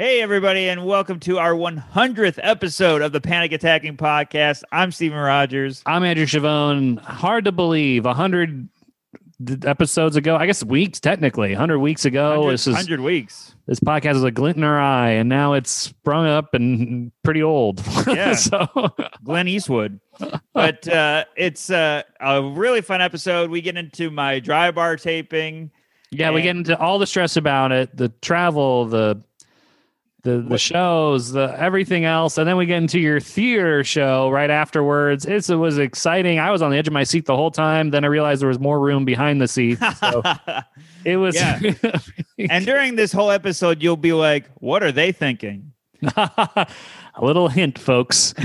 Hey, everybody, and welcome to our 100th episode of the Panic Attacking Podcast. I'm Stephen Rogers. I'm Andrew Chavone. Hard to believe, hundred episodes ago, I guess weeks technically, hundred weeks ago, 100, this is 100 weeks. this podcast is a glint in our eye, and now it's sprung up and pretty old. Yeah. so Glenn Eastwood. But uh, it's uh, a really fun episode. We get into my dry bar taping. yeah, we get into all the stress about it, the travel, the the the shows, the everything else, and then we get into your theater show right afterwards. It's, it was exciting. I was on the edge of my seat the whole time. Then I realized there was more room behind the seat. So it was. And during this whole episode, you'll be like, what are they thinking? a little hint, folks.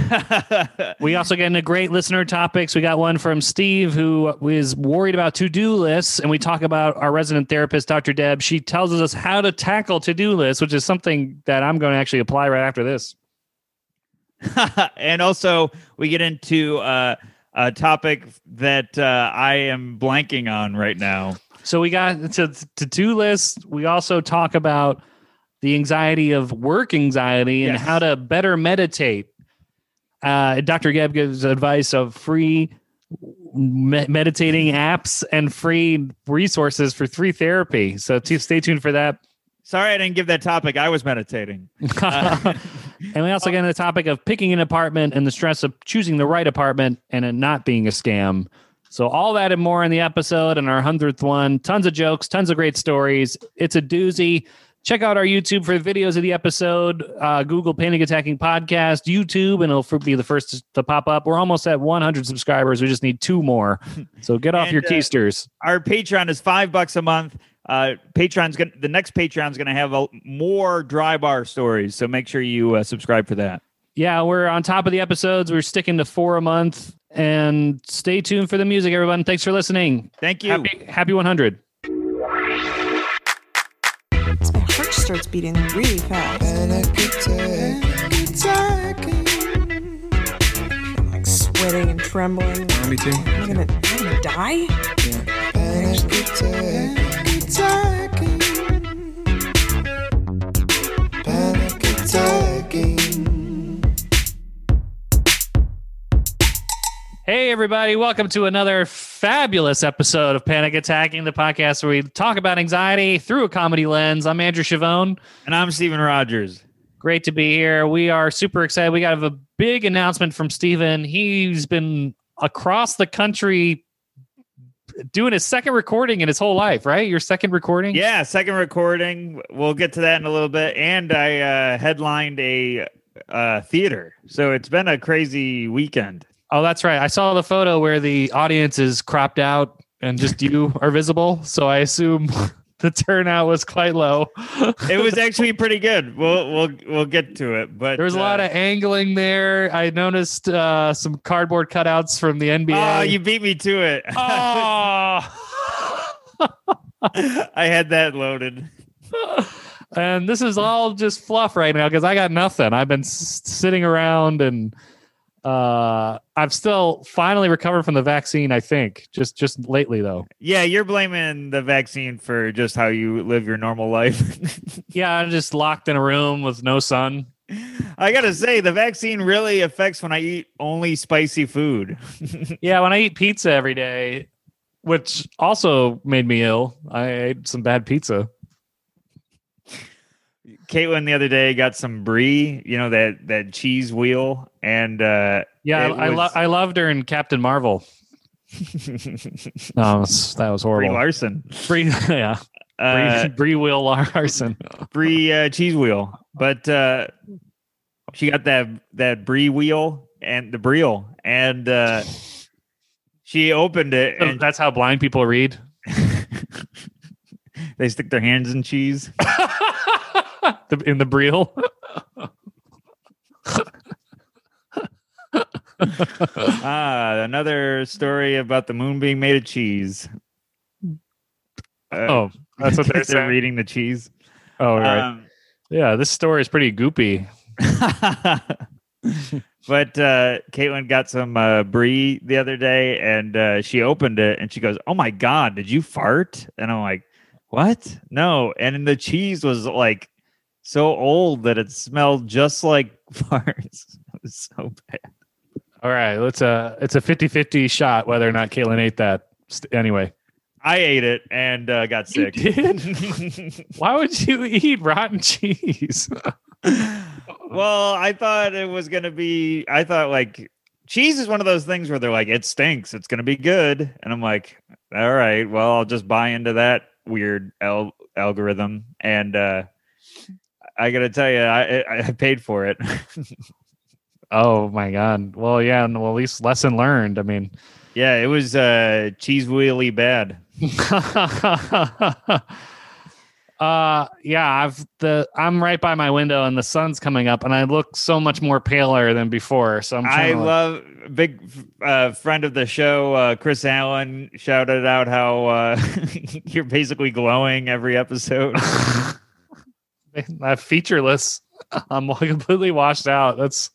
We also get into great listener topics. We got one from Steve who is worried about to do lists, and we talk about our resident therapist, Dr. Deb. She tells us how to tackle to do lists, which is something that I'm going to actually apply right after this. and also, we get into uh, a topic that uh, I am blanking on right now. So we got to to do lists. We also talk about the anxiety of work anxiety and Yes. how to better meditate. Uh, Dr. Deb gives advice of free me- meditating apps and free resources for free therapy. So t- stay tuned for that. Sorry, I didn't give that topic. I was meditating. and we also get into the topic of picking an apartment and the stress of choosing the right apartment and it not being a scam. So all that and more in the episode and our hundredth one. Tons of jokes, tons of great stories. It's a doozy. Check out our YouTube for videos of the episode. Uh, Google Panic Attacking Podcast, YouTube, and it'll be the first to pop up. We're almost at 100 subscribers. We just need two more. So get off And, your uh, keisters. Our Patreon is five bucks a month. Uh, Patreon's gonna the next Patreon's gonna have a, more dry bar stories, so make sure you uh, subscribe for that. Yeah, we're on top of the episodes. We're sticking to four a month. And stay tuned for the music, everyone. Thanks for listening. Thank you. Happy, happy 100. Starts beating really fast. And I'm like sweating and trembling. Me too. Am I gonna, am I gonna die? Hey, everybody. Welcome to another fabulous episode of Panic Attacking, the podcast where we talk about anxiety through a comedy lens. I'm Andrew Chavone. And I'm Stephen Rogers. Great to be here. We are super excited. We got a big announcement from Stephen. He's been across the country doing his second recording in his whole life, right? Your second recording? Yeah, second recording. We'll get to that in a little bit. And I uh, headlined a uh, theater, so it's been a crazy weekend. Oh, that's right. I saw the photo where the audience is cropped out and just you are visible. So I assume the turnout was quite low. It was actually pretty good. We'll we'll we'll get to it, but There was a lot uh, of angling there. I noticed uh, some cardboard cutouts from the NBA. Oh, you beat me to it. Oh. I had that loaded. and this is all just fluff right now because I got nothing. I've been s- sitting around and uh, I've still finally recovered from the vaccine. I think just just lately though. Yeah, you're blaming the vaccine for just how you live your normal life. Yeah, I'm just locked in a room with no sun. I gotta say, the vaccine really affects when I eat only spicy food. Yeah, when I eat pizza every day, which also made me ill. I ate some bad pizza. Caitlin the other day got some brie, you know that that cheese wheel, and uh, Yeah, I, I, lo- I loved her in Captain Marvel. No, was- that was Brie horrible. Larson, Brie, yeah, uh, Brie, Brie Will Larson. brie uh, cheese wheel, but uh, she got that that brie wheel and the brie, and uh, she opened it, and That's how blind people read. they stick their hands in cheese. The- in the Briel. ah, another story about the moon being made of cheese. Uh, oh, that's what they're they're saying. reading the cheese. Oh, right. Um, yeah, this story is pretty goopy. but uh Caitlin got some uh brie the other day and uh she opened it and she goes, Oh my god, did you fart? And I'm like, What? No. And the cheese was like so old that it smelled just like farts. It was so bad. All right, let's uh it's a 50-50 shot whether or not Caitlin ate that. Anyway, I ate it and uh, got sick. why would you eat rotten cheese? well, I thought it was gonna be. I thought like cheese is one of those things where they're like, it stinks. It's gonna be good, and I'm like, all right, well, I'll just buy into that weird al- algorithm. And uh, I gotta tell you, I I paid for it. oh my god. Well, yeah, and well, at least lesson learned. I mean, yeah, it was uh, cheese wheelie bad. uh yeah, I've the I'm right by my window and the sun's coming up and I look so much more paler than before. So I'm I trying to, like- love big uh, friend of the show, uh, Chris Allen, shouted out how uh, you're basically glowing every episode. that featureless. I'm completely washed out. That's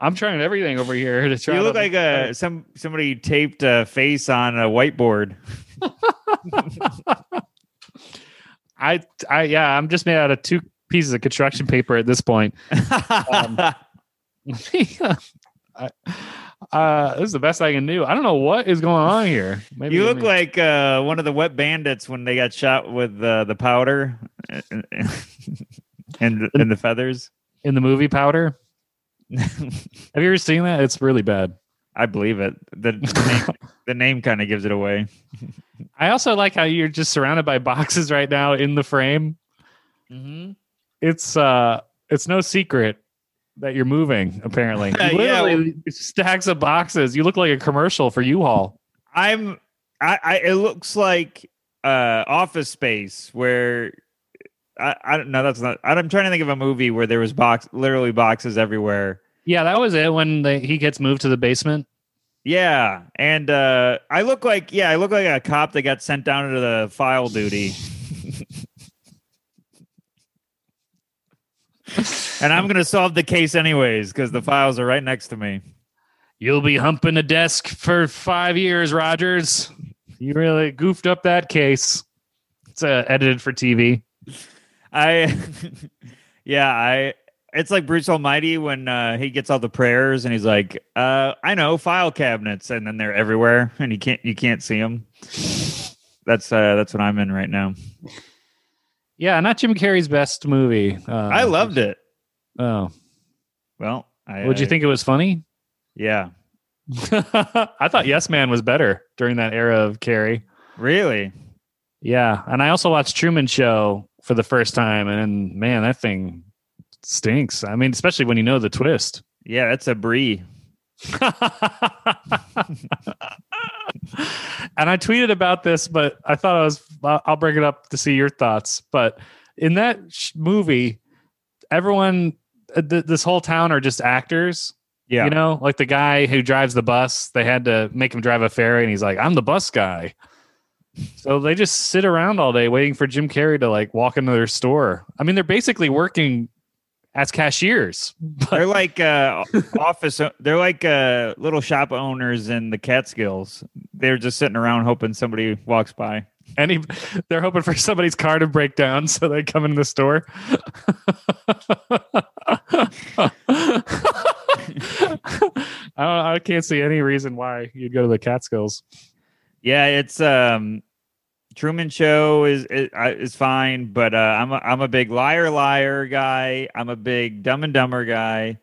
I'm trying everything over here to try. You look to- like a some somebody taped a face on a whiteboard. I I yeah, I'm just made out of two pieces of construction paper at this point. Um, I, uh, this is the best I can do. I don't know what is going on here. Maybe you look like uh, one of the wet bandits when they got shot with uh, the powder and and the feathers. in the movie Powder. Have you ever seen that? It's really bad. I believe it. The, the name, the name kind of gives it away. I also like how you're just surrounded by boxes right now in the frame. Mm-hmm. It's uh it's no secret that you're moving, apparently. Yeah, Literally stacks of boxes. You look like a commercial for U-Haul. I'm. I, I. It looks like uh, Office Space where. I, I don't know. That's not. I'm trying to think of a movie where there was box, literally boxes everywhere. Yeah, that was it when they, he gets moved to the basement. Yeah, and uh, I look like yeah, I look like a cop that got sent down to the file duty. and I'm gonna solve the case anyways because the files are right next to me. You'll be humping a desk for five years, Rogers. You really goofed up that case. It's uh, edited for TV. I, yeah, I. It's like Bruce Almighty when uh, he gets all the prayers and he's like, uh, "I know file cabinets," and then they're everywhere and you can't you can't see them. That's uh, that's what I'm in right now. Yeah, not Jim Carrey's best movie. Uh, I loved it. Oh, Well, I, would you I- think it was funny? Yeah, I thought Yes Man was better during that era of Carrey. really. Yeah, and I also watched Truman Show for the first time, and man, that thing stinks. I mean, especially when you know the twist. Yeah, that's a brie. and I tweeted about this, but I thought I was I'll bring it up to see your thoughts. But in that sh- movie, everyone, th- this whole town are just actors. Yeah, You know, like the guy who drives the bus, they had to make him drive a ferry, and he's like, "I'm the bus guy." So they just sit around all day waiting for Jim Carrey to like walk into their store. I mean, they're basically working as cashiers. they're like uh, office. They're like uh, little shop owners in the Catskills. They're just sitting around hoping somebody walks by. Any, they're hoping for somebody's car to break down, so they come in the store. I don't. I can't see any reason why you'd go to the Catskills. Yeah, it's um, Truman Show is is, is fine, but uh, I'm a, I'm a big liar liar guy. I'm a big Dumb and Dumber guy.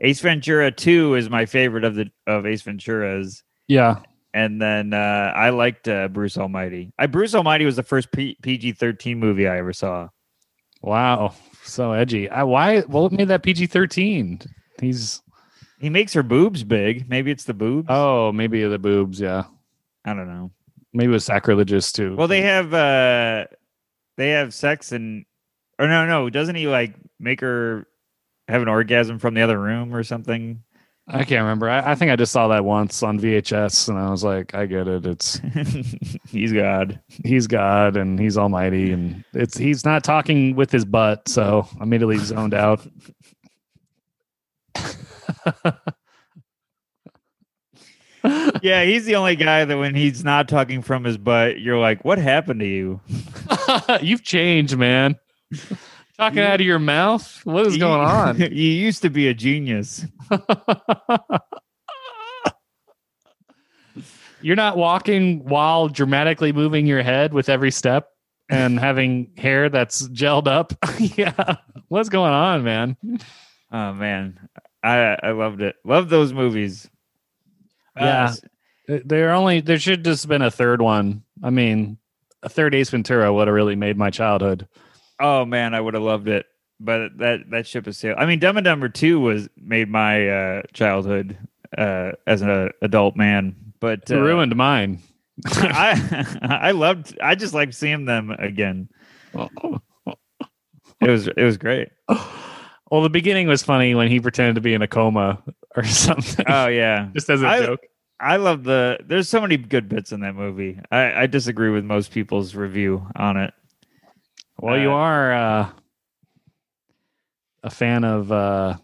Ace Ventura Two is my favorite of the of Ace Venturas. Yeah, And then uh, I liked uh, Bruce Almighty. I Bruce Almighty was the first P- PG thirteen movie I ever saw. Wow, so edgy. I, why? What made that PG thirteen? He's He makes her boobs big. Maybe it's the boobs. oh, maybe the boobs. Yeah, I don't know. maybe it was sacrilegious too. Well, they have uh they have sex and or no, no, doesn't he like make her have an orgasm from the other room or something? I can't remember. I, I think I just saw that once on VHS, and I was like, I get it. It's He's God. he's God and he's Almighty, and it's he's not talking with his butt, so immediately zoned out. Yeah, he's the only guy that when he's not talking from his butt, you're like, what happened to you? You've changed, man. Talking out of your mouth? What is going on? you used to be a genius. You're not walking while dramatically moving your head with every step and having hair that's gelled up. yeah. What's going on, man? Oh man, I I loved it. Loved those movies. Yeah. Uh, There only there should just been a third one. I mean, a third Ace Ventura would have really made my childhood. Oh man, I would have loved it. But that that ship has sailed. I mean, Dumb and Dumber Two was made my uh, childhood uh, as an adult man. But It uh, ruined mine. I I loved. I just like seeing them again. It was it was great. Well, the beginning was funny when he pretended to be in a coma or something, Oh yeah, just as a I- joke. I love the. There's so many good bits in that movie. I, I disagree with most people's review on it. Well, you uh, are uh, a fan of uh,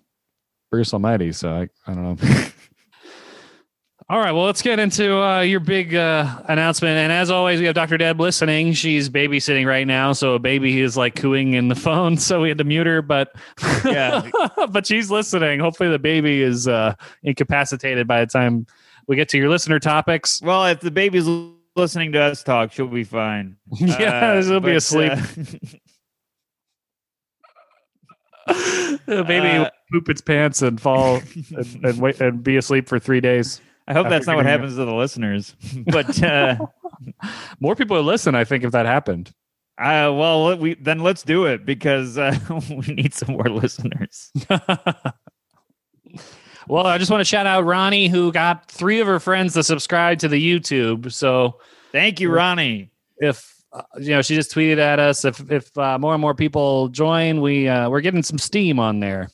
Bruce Almighty, so I, I don't know. All right, well, let's get into uh, your big uh, announcement. And as always, we have Dr. Deb listening. She's babysitting right now, so a baby is like cooing in the phone, so we had to mute her. But Yeah. but she's listening. Hopefully, the baby is uh, incapacitated by the time we get to your listener topics. Well, if the baby's listening to us talk, she'll be fine. yeah, Uh, she'll be asleep. uh, the baby Uh, poop its pants and fall and, and wait and be asleep for three days. I hope that's not what happens to the listeners. but uh, More people would listen, I think, if that happened. uh, well, we then let's do it because uh, we need some more listeners. Well, I just want to shout out Ronnie, who got three of her friends to subscribe to the YouTube. So Thank you, Ronnie. if uh, you know, she just tweeted at us. If if uh, more and more people join, we uh, we're getting some steam on there.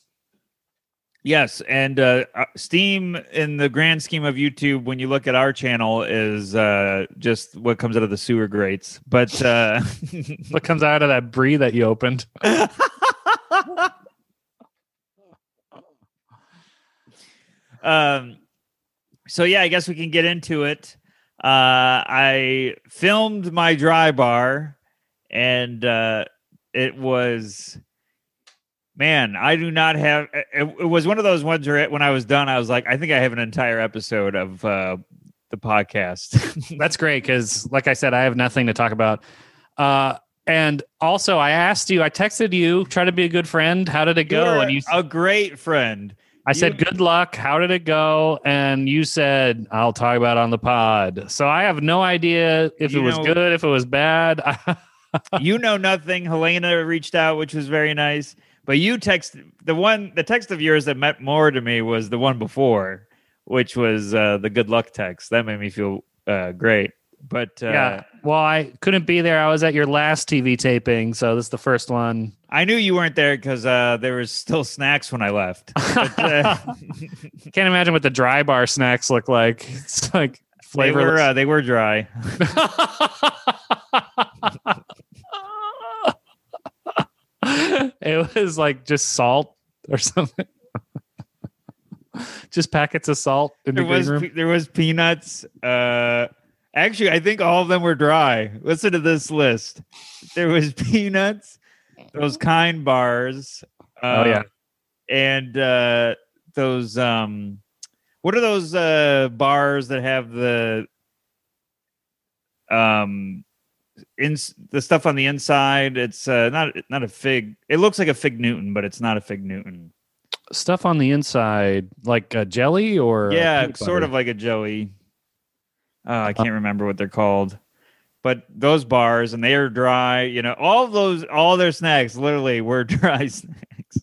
Yes, and uh, uh, Steam, in the grand scheme of YouTube, when you look at our channel, is uh, just what comes out of the sewer grates. But uh, What comes out of that brie that you opened? um, so yeah, I guess we can get into it. Uh, I filmed my dry bar, and uh, it was, man, I do not have. It, it was one of those ones where when I was done, I was like, I think I have an entire episode of uh, the podcast. That's great because, like I said, I have nothing to talk about. Uh, and also, I asked you, I texted you, try to be a good friend. How did it go? You're And you, a great friend. I said, good luck. How did it go? And you said, I'll talk about it on the pod. So I have no idea if it was know- good, if it was bad. you know nothing. Helena reached out, which was very nice. But you text the one the text of yours that meant more to me was the one before, which was uh, the good luck text. That made me feel uh, great. But uh, yeah. Well, I couldn't be there. I was at your last TV taping. So this is the first one. I knew you weren't there because uh, there was still snacks when I left. But, uh, Can't imagine what the dry bar snacks look like. It's like they were uh, they were dry. it was like just salt or something. just packets of salt in the There green was room. there was peanuts. Uh, actually, I think all of them were dry. Listen to this list. There was peanuts, those kind bars. Uh, Oh, yeah. and uh, those um, what are those uh bars that have the um in the stuff on the inside? It's uh not not a fig. It looks like a fig Newton, but it's not a fig Newton. Stuff on the inside, like a jelly or yeah, sort butter? of like a Joey. Uh, I can't remember what they're called, but those bars and they are dry. You know, all those, all their snacks literally were dry snacks.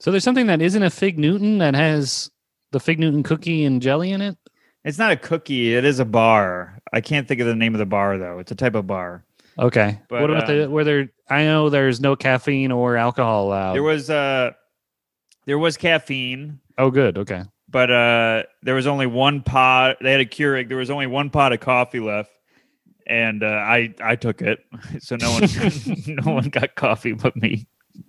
So there's something that isn't a fig Newton that has the fig Newton cookie and jelly in it. It's not a cookie; it is a bar. I can't think of the name of the bar though. It's a type of bar. Okay. But, what about the um, where there? I know there's no caffeine or alcohol allowed. There was uh, there was caffeine, oh, good. Okay. But uh, there was only one pot. They had a Keurig. There was only one pot of coffee left. And uh, I I took it, so no one no one got coffee but me.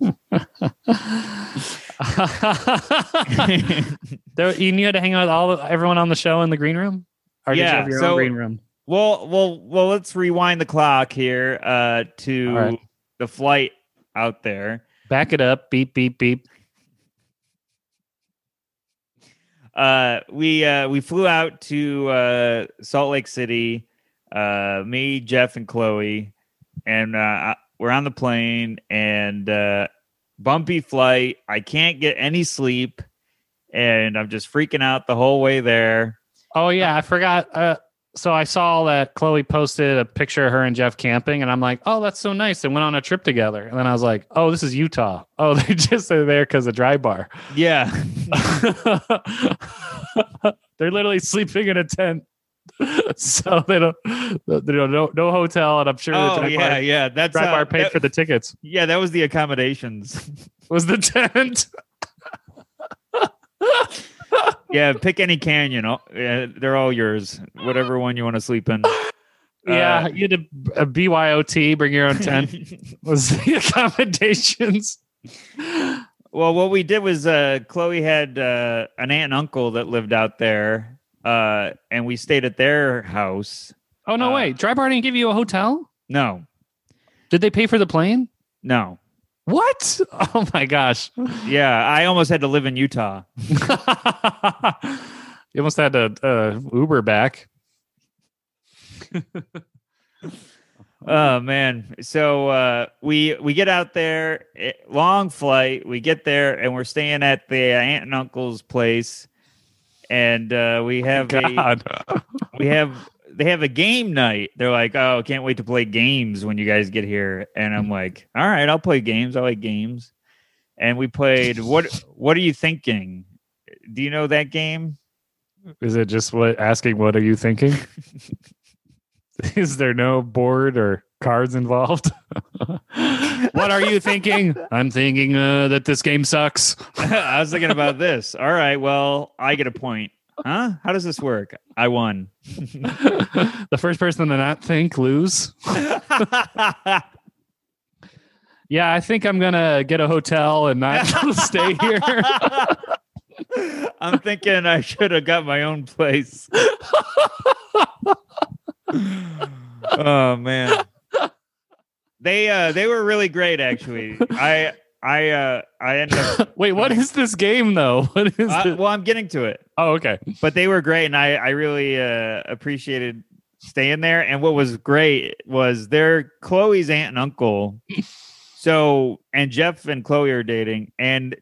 there, you had to hang out with all everyone on the show in the green room, or did you Yeah, have your so- own green room? Well, well, well. Let's rewind the clock here uh, to right. the flight out there. Back it up. Beep, beep, beep. Uh, we uh, we flew out to uh, Salt Lake City. Uh, me, Jeff, and Chloe, and uh, we're on the plane and uh, bumpy flight. I can't get any sleep, and I'm just freaking out the whole way there. Oh yeah, I forgot. So I saw that Chloe posted a picture of her and Jeff camping, and I'm like, oh, that's so nice. They went on a trip together. And then I was like, oh, this is Utah. Oh, they just are there because of dry bar. Yeah, They're literally sleeping in a tent. so they don't, they don't no, no hotel, and I'm sure oh dry yeah, bar, yeah. That's dry uh, bar paid that- for the tickets. Yeah, that was the accommodations. Was the tent? Yeah, pick any canyon. Oh, yeah, they're all yours. Whatever one you want to sleep in. yeah, Uh, you had a, a BYOT, bring your own tent. was the accommodations. Well, what we did was uh, Chloe had uh, an aunt and uncle that lived out there, uh, and we stayed at their house. Oh no, Uh, wait! Dry bar didn't give you a hotel. No, Did they pay for the plane? no. What? Oh my gosh! Yeah, I almost had to live in Utah. you almost had to uh, Uber back. Oh man! So uh, we we get out there, eh, long flight. We get there, and we're staying at the aunt and uncle's place, and uh, we have a, God. we have they have a game night. They're like, "Oh, can't wait to play games when you guys get here." And I'm like, "All right, I'll play games. I like games." And we played. What What are you thinking? Do you know that game? Is it just what asking? What are you thinking? Is there no board or cards involved? what are you thinking? I'm thinking uh, that this game sucks. I was thinking about this. All right, well, I get a point. Huh? How does this work? I won. the first person to not think lose. Yeah, I think I'm gonna get a hotel and not stay here. I'm thinking I should have got my own place. oh man. They uh they were really great actually. I I uh I ended up Wait, what is this game though? What is uh, well I'm getting to it. Oh, okay. But they were great and I I really uh appreciated staying there and what was great was they're Chloe's aunt and uncle. So and Jeff and Chloe are dating and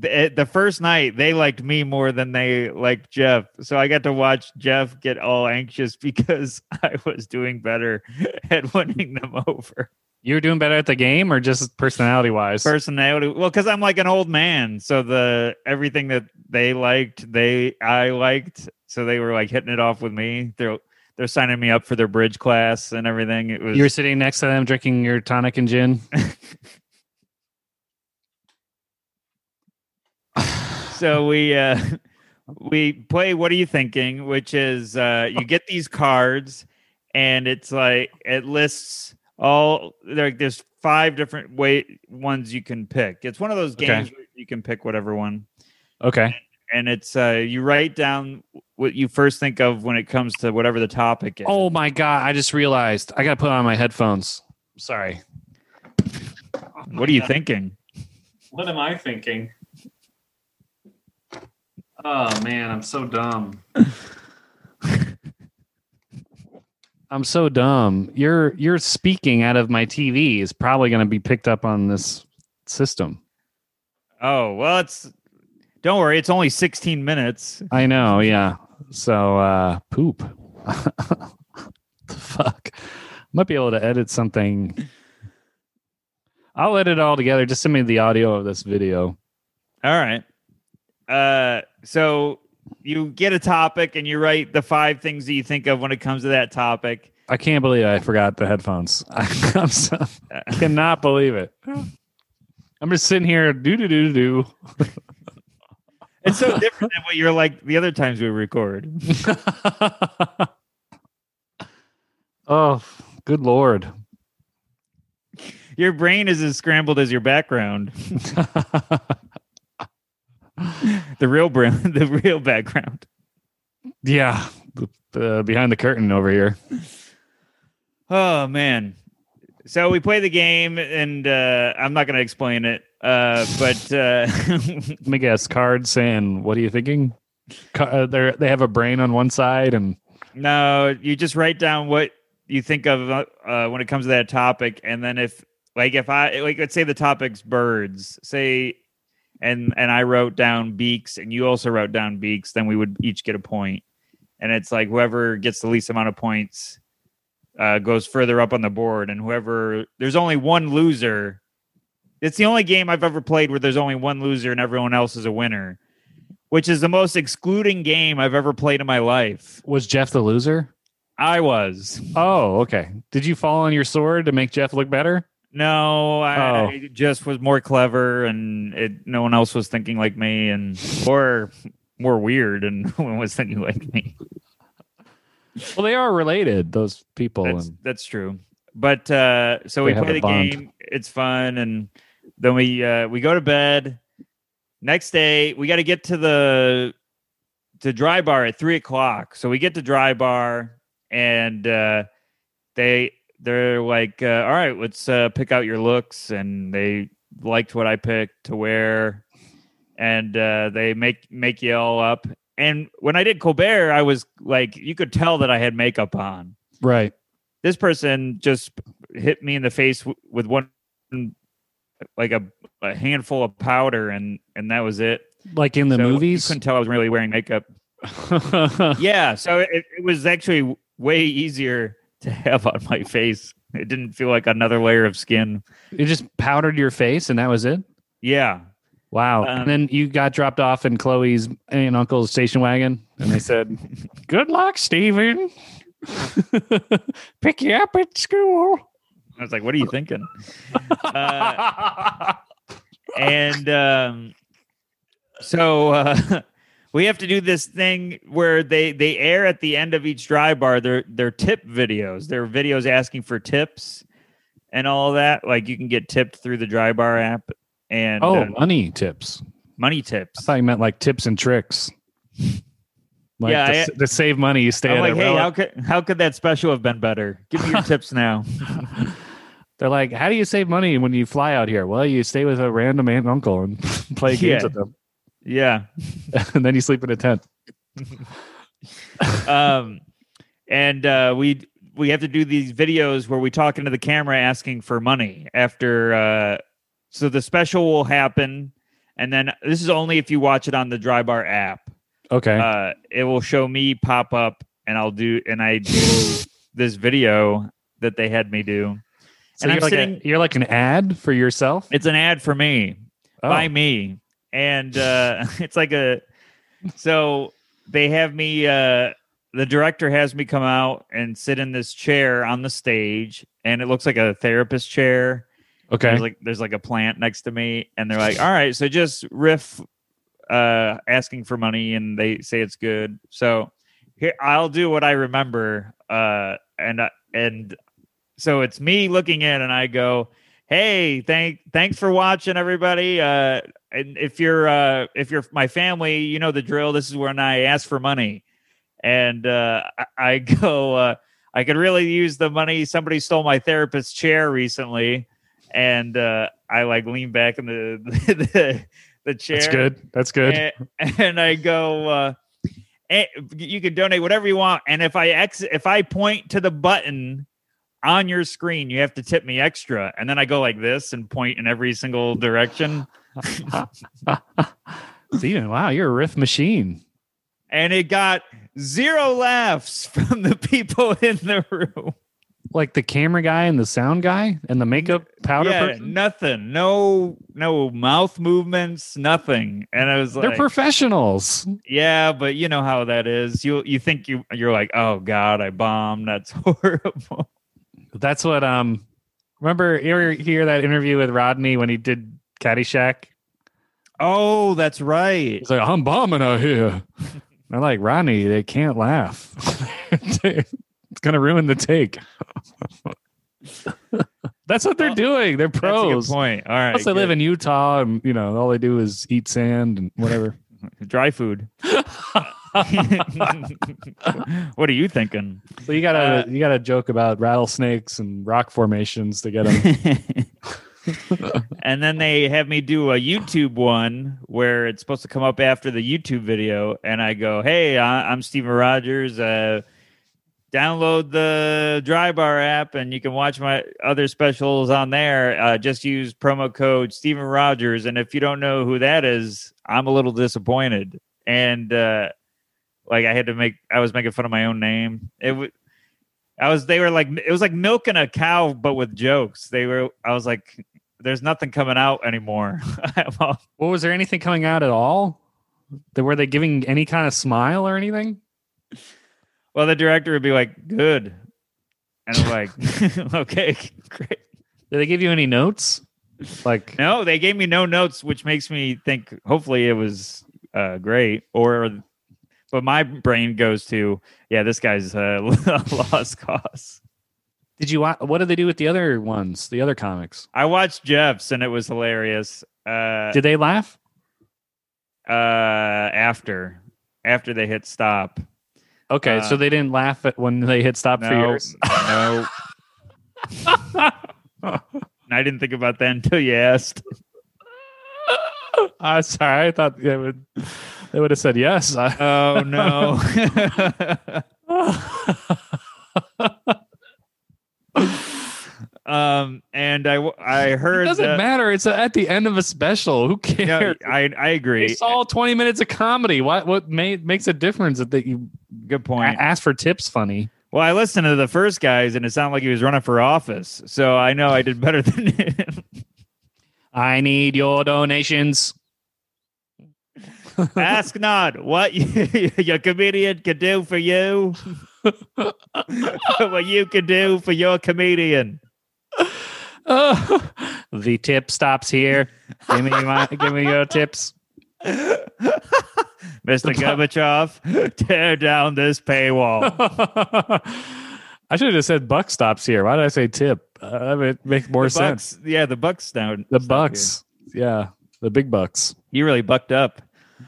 the, eh, the first night they liked me more than they liked Jeff. So I got to watch Jeff get all anxious because I was doing better at winning them over. You were doing better at the game, or just personality wise? Personality, well, because I'm like an old man, so the everything that they liked, they I liked, so they were like hitting it off with me. They're they're signing me up for their bridge class and everything. It was You were sitting next to them drinking your tonic and gin. so we uh we play what are you thinking which is uh you get these cards and it's like it lists all like there's five different way ones you can pick it's one of those Okay. games where you can pick whatever one Okay. and it's uh you write down what you first think of when it comes to whatever the topic is Oh my god! I just realized I got to put on my headphones. Sorry. what are you thinking What am I thinking? Oh man, I'm so dumb. I'm so dumb. You're you're speaking out of my TV is probably going to be picked up on this system. oh well it's don't worry it's only 16 minutes I know, yeah. So uh poop. the fuck. Might be able to edit something. I'll edit it all together. Just send me the audio of this video. All right. Uh, so you get a topic and you write the five things that you think of when it comes to that topic. I can't believe I forgot the headphones. I'm so, I cannot believe it. I'm just sitting here, do do do do It's so different than what you're like the other times we record. oh, good lord! Your brain is as scrambled as your background. The real the real background. yeah, uh, behind the curtain over here. Oh man. so we play the game, and uh, I'm not going to explain it, uh, but uh, Let me guess. Cards saying, "What are you thinking?" Uh, They they have a brain on one side, and no, you just write down what you think of uh, uh, when it comes to that topic, and then if like if I like let's say the topic's birds, say, and and I wrote down beaks, and you also wrote down beaks, then we would each get a point, and it's like whoever gets the least amount of points uh, goes further up on the board, and whoever there's only one loser. It's the only game I've ever played where there's only one loser and everyone else is a winner, which is the most excluding game I've ever played in my life. was Jeff the loser? I was. Oh, okay. Did you fall on your sword to make Jeff look better? No, I, Oh. I just was more clever, and it, no one else was thinking like me, and or more weird, and no one was thinking like me. Well, they are related. Those people. That's and that's true. But uh, so we play the bond. game. It's fun, and then we uh, we go to bed. Next day, we got to get to the to dry bar at three o'clock. So we get to dry bar, and uh, they they're like, uh, "All right, let's uh, pick out your looks," and they liked what I picked to wear, and uh, they make make you all up. And when I did Colbert, I was like, you could tell that I had makeup on right. this person just hit me in the face w- with one like a, a handful of powder and and that was it Like in the So you movies. couldn't tell i was really wearing makeup yeah so it, it was actually way easier to have on my face it didn't feel like another layer of skin It just powdered your face, and that was it. yeah Wow. Um, and then you got dropped off in Chloe's aunt and uncle's station wagon, and they said, "Good luck, Steven. Pick you up at school." i was like what are you thinking uh, and um, so uh, we have to do this thing where they they air at the end of each dry bar their their tip videos their videos asking for tips and all that like you can get tipped through the dry bar app and oh, uh, money tips. money tips. I thought you meant like tips and tricks. Like Yeah, to, I- to save money, you stay I'm at like hey how could how could that special have been better give me your tips now They're like, "How do you save money when you fly out here?" Well, you stay with a random aunt and uncle and play games Yeah. with them, yeah and then you sleep in a tent. um, and uh, we we have to do these videos where we talk into the camera asking for money after. Uh, so the special will happen, and then this is only if you watch it on the Dry Bar app. Okay. Uh, it will show me pop up, and I'll do and I do this video that they had me do. so and you're I'm like sitting. a, you're like an ad for yourself. it's an ad for me Oh. by me and uh it's like a so they have me uh the director has me come out and sit in this chair on the stage and it looks like a therapist chair Okay. there's like there's like a plant next to me and they're like all right so just riff uh asking for money and they say it's good so here i'll do what i remember uh and uh, and so it's me looking in and i go hey thank thanks for watching everybody uh and if you're uh if you're my family you know the drill this is when i ask for money and uh i, I go uh i could really use the money somebody stole my therapist's chair recently and uh i like lean back in the the, the chair That's good. That's good. and, and I go, uh, you can donate whatever you want. And if I ex, if I point to the button on your screen, you have to tip me extra. And then I go like this and point in every single direction. Steven, wow, you're a riff machine. And it got zero laughs from the people in the room. Like the camera guy and the sound guy and the makeup powder yeah, person. nothing. No, no mouth movements, nothing. And I was like, They're professionals. Yeah, but you know how that is. You you think you you're like, oh god, I bombed. That's horrible. That's what um remember you ever hear that interview with Rodney when he did Caddyshack? Oh, that's right. He's like, I'm bombing out here. They're like, Rodney, they can't laugh. it's gonna ruin the take. That's what they're doing. They're That's a good pros. point. All right, Plus, they live in Utah, and you know all they do is eat sand and whatever. dry food. what are you thinking? So you gotta Uh, you got a joke about rattlesnakes and rock formations to get them. and then they have me do a YouTube one where it's supposed to come up after the YouTube video, and I go, "Hey, I- I'm Steven Rogers. Uh, download the Dry Bar app, and you can watch my other specials on there. Uh, just use promo code Steven Rogers, and if you don't know who that is, I'm a little disappointed." And uh, like I had to make, I was making fun of my own name. It was. I was they were like it was like milking a cow but with jokes. They were I was like there's nothing coming out anymore. well, was there anything coming out at all? Were they giving any kind of smile or anything? well, the director would be like, "Good," and I'm like, "Okay, great." Did they give you any notes? Like No, they gave me no notes, which makes me think hopefully it was uh, great. Or, but my brain goes to, yeah, this guy's uh, lost cause. Did you wa- what did they do with the other ones, the other comics? I watched Jeff's and it was hilarious. Uh, Did they laugh? uh, after after they hit stop. Okay, uh, so they didn't laugh at when they hit stop for No, yours. no. I didn't think about that until you asked. I'm sorry. I thought they would they would have said yes. Oh no. um, and I it heard it doesn't that, matter. It's at the end of a special. Who Yeah, cares? I I They agree. saw 20 minutes of comedy. What what made, makes a difference that you Good point. ask for tips funny? Well, I listened to the first guys, and it sounded like he was running for office. So I know I did better than him. I need your donations. Ask not what you, your comedian can do for you, what you can do for your comedian. Uh, the tip stops here. Give me my, give me your tips. Mr. Gorbachev, tear down this paywall. I should have just said buck stops here. Why did I say tip? Uh, that would make more sense. yeah, the bucks down. The bucks, yeah, the big bucks. You really bucked up.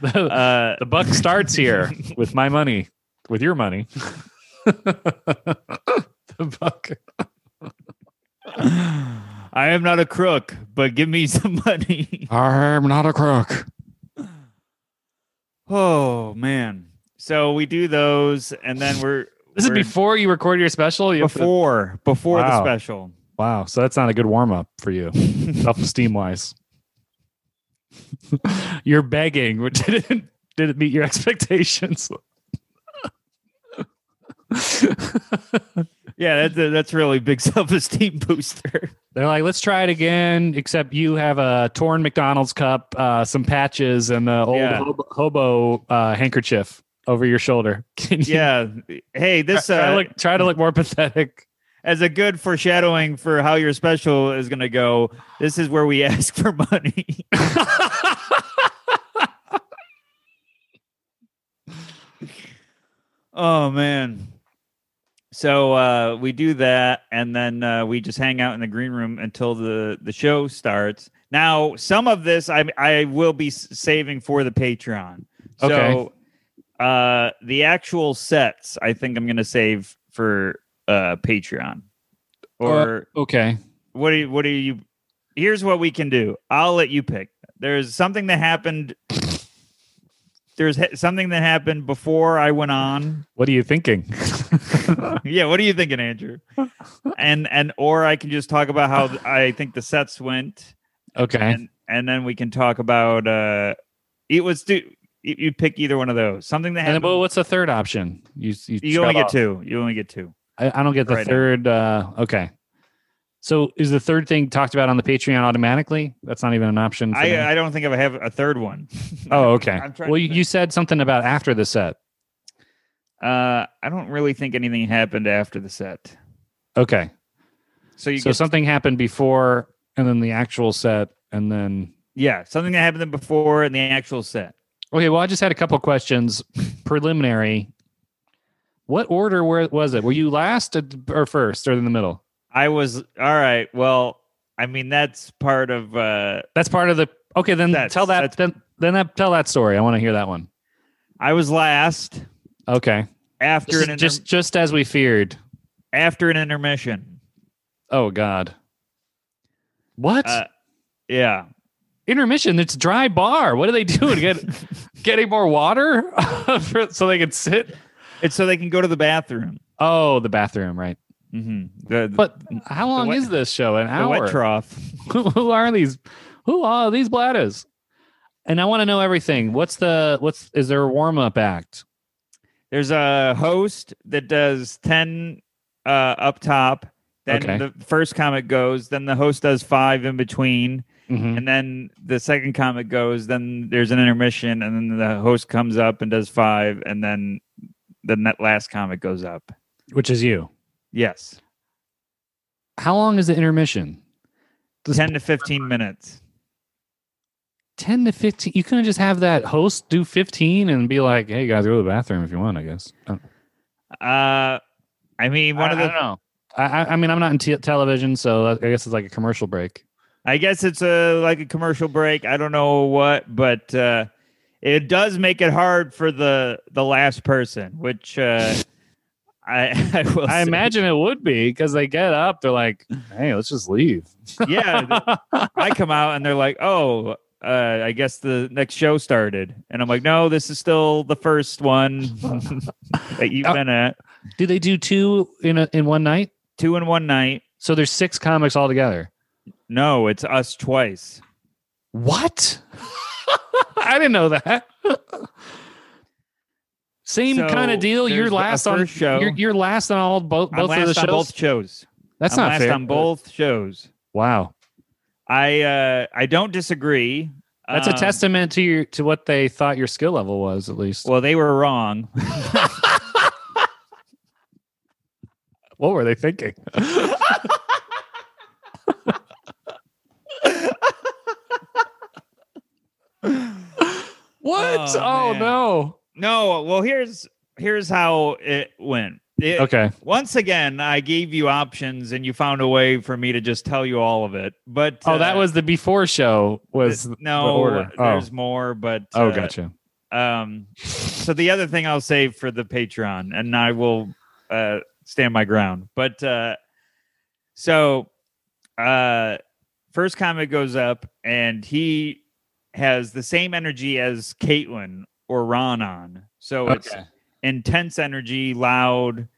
Uh, the buck starts here with my money, with your money. the buck. I am not a crook, but give me some money. I'm not a crook. oh man. So we do those, and then we're This is we're- before you record your special. You have to- before before the special. wow, so that's not a good warm up for you, self esteem wise. You're begging, which didn't didn't meet your expectations. Yeah, that's that's really big self esteem booster. They're like, let's try it again, except you have a torn McDonald's cup, uh, some patches, and the old Yeah. hobo, hobo uh, handkerchief over your shoulder. Can you Yeah. Hey, this try, uh, to look, try to look more pathetic? As a good foreshadowing for how your special is going to go. This is where we ask for money. oh man. So uh, we do that, and then uh, we just hang out in the green room until the the show starts. Now, some of this I I will be saving for the Patreon. So, Okay. uh, the actual sets, I think I'm going to save for uh, Patreon. Or Okay. what do you, what do you? Here's what we can do. I'll let you pick. There's something that happened. There's ha- something that happened before I went on. What are you thinking? yeah, what are you thinking, Andrew? And and or I can just talk about how I think the sets went, okay. and and then we can talk about. uh It was do you, pick either one of those. Something that And happened. well, what's the third option? You you, you only scrub get two. You only get two. I, I don't get the right now. third. Uh, okay. So is the third thing talked about on the Patreon automatically? That's not even an option. I I don't think I have a third one. oh, okay. Well, you, you said something about after the set. Uh, I don't really think anything happened after the set. Okay. So you so get something happened before and then the actual set and then yeah, something that happened before and the actual set. okay well i just had a couple questions preliminary what order were, was it were you last or first or in the middle I was all right. Well, I mean that's part of uh that's part of the okay then tell that then then that, tell that story i want to hear that one I was last Okay. after This an inter- just just as we feared. after an intermission. Oh God. What? Uh, yeah. Intermission. It's dry bar. What are they doing? Get getting more water so they can sit. It's so they can go to the bathroom. Oh, the bathroom, right? hmm The, But how long wet- is this show? An the hour. wet trough. who, are these? Who are these bladders? And I want to know everything. What's the what's is there a warm up act? There's a host that does 10 uh, up top. Then Okay. the first comic goes. Then the host does five in between. Mhm. And then the second comic goes. Then there's an intermission. And then the host comes up and does five. And then the that last comic goes up. Which is you. Yes. How long is the intermission? Does 10 to 15 minutes. 10 to 15 you couldn't just have that host do 15 and be like hey guys go to the bathroom if you want i guess I, Uh, I mean, one I, of the. I don't know I, I- I mean i'm not in t- television so i guess it's like a commercial break I guess it's a like a commercial break. I don't know what, but uh, it does make it hard for the the last person, which uh, I I will. i imagine it would be because they get up they're like hey let's just leave Yeah, I come out and they're like, "Oh, uh, I guess the next show started," and I'm like, "No, this is still the first one that you've Oh. been at. do they do two in a, in one night Two in one night. so there's six comics all together. No, it's us twice. what i didn't know that same So, kind of deal you're a last on show. you're, you're last on all both both of the shows both shows. that's I'm not last fair on both shows. wow I uh, I don't disagree. That's a Um, testament to your to what they thought your skill level was, at least. Well, they were wrong. what were they thinking? what? Oh, Oh, no. no, well here's here's how it went. It- Okay. Once again, I gave you options, and you found a way for me to just tell you all of it. But Oh, that uh, was the before show. Was th- the no. order. Oh. There's more, but Oh, uh, gotcha. Um, so the other thing I'll say for the Patreon, and I will uh, stand my ground. But uh, so, uh, first comic goes up, and he has the same energy as Caitlin or Ron on. So it's intense energy, loud,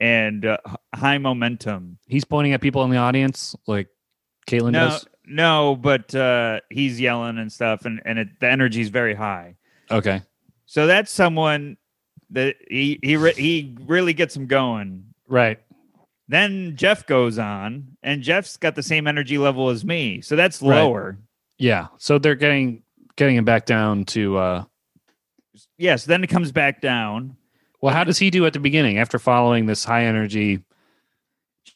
and uh, high momentum. He's pointing at people in the audience, like Caitlin No, does. no, but uh, he's yelling and stuff, and and it, the energy is very high. Okay. So that's someone that he he re- he really gets him going. Right. Then Jeff goes on, and Jeff's got the same energy level as me, so that's Right. Yeah. So they're getting getting him back down to. uh Yes. Then it comes back down. Well, how does he do at the beginning after following this high energy?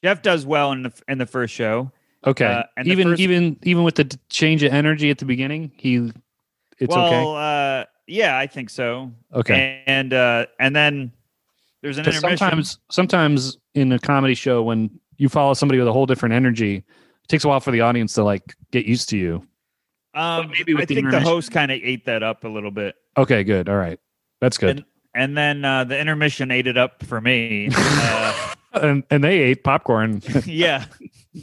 Jeff does well in the in the first show. Okay. Uh, and even first- even even with the change of energy at the beginning, he it's well, okay. uh, yeah, I think so. Okay. And uh, and then there's an intermission. sometimes sometimes in a comedy show when you follow somebody with a whole different energy, it takes a while for the audience to like get used to you. Um, maybe with I the think the host kind of ate that up a little bit. Okay, good. All right. That's good. And, and then uh, the intermission ate it up for me. Uh, And and, they ate popcorn yeah.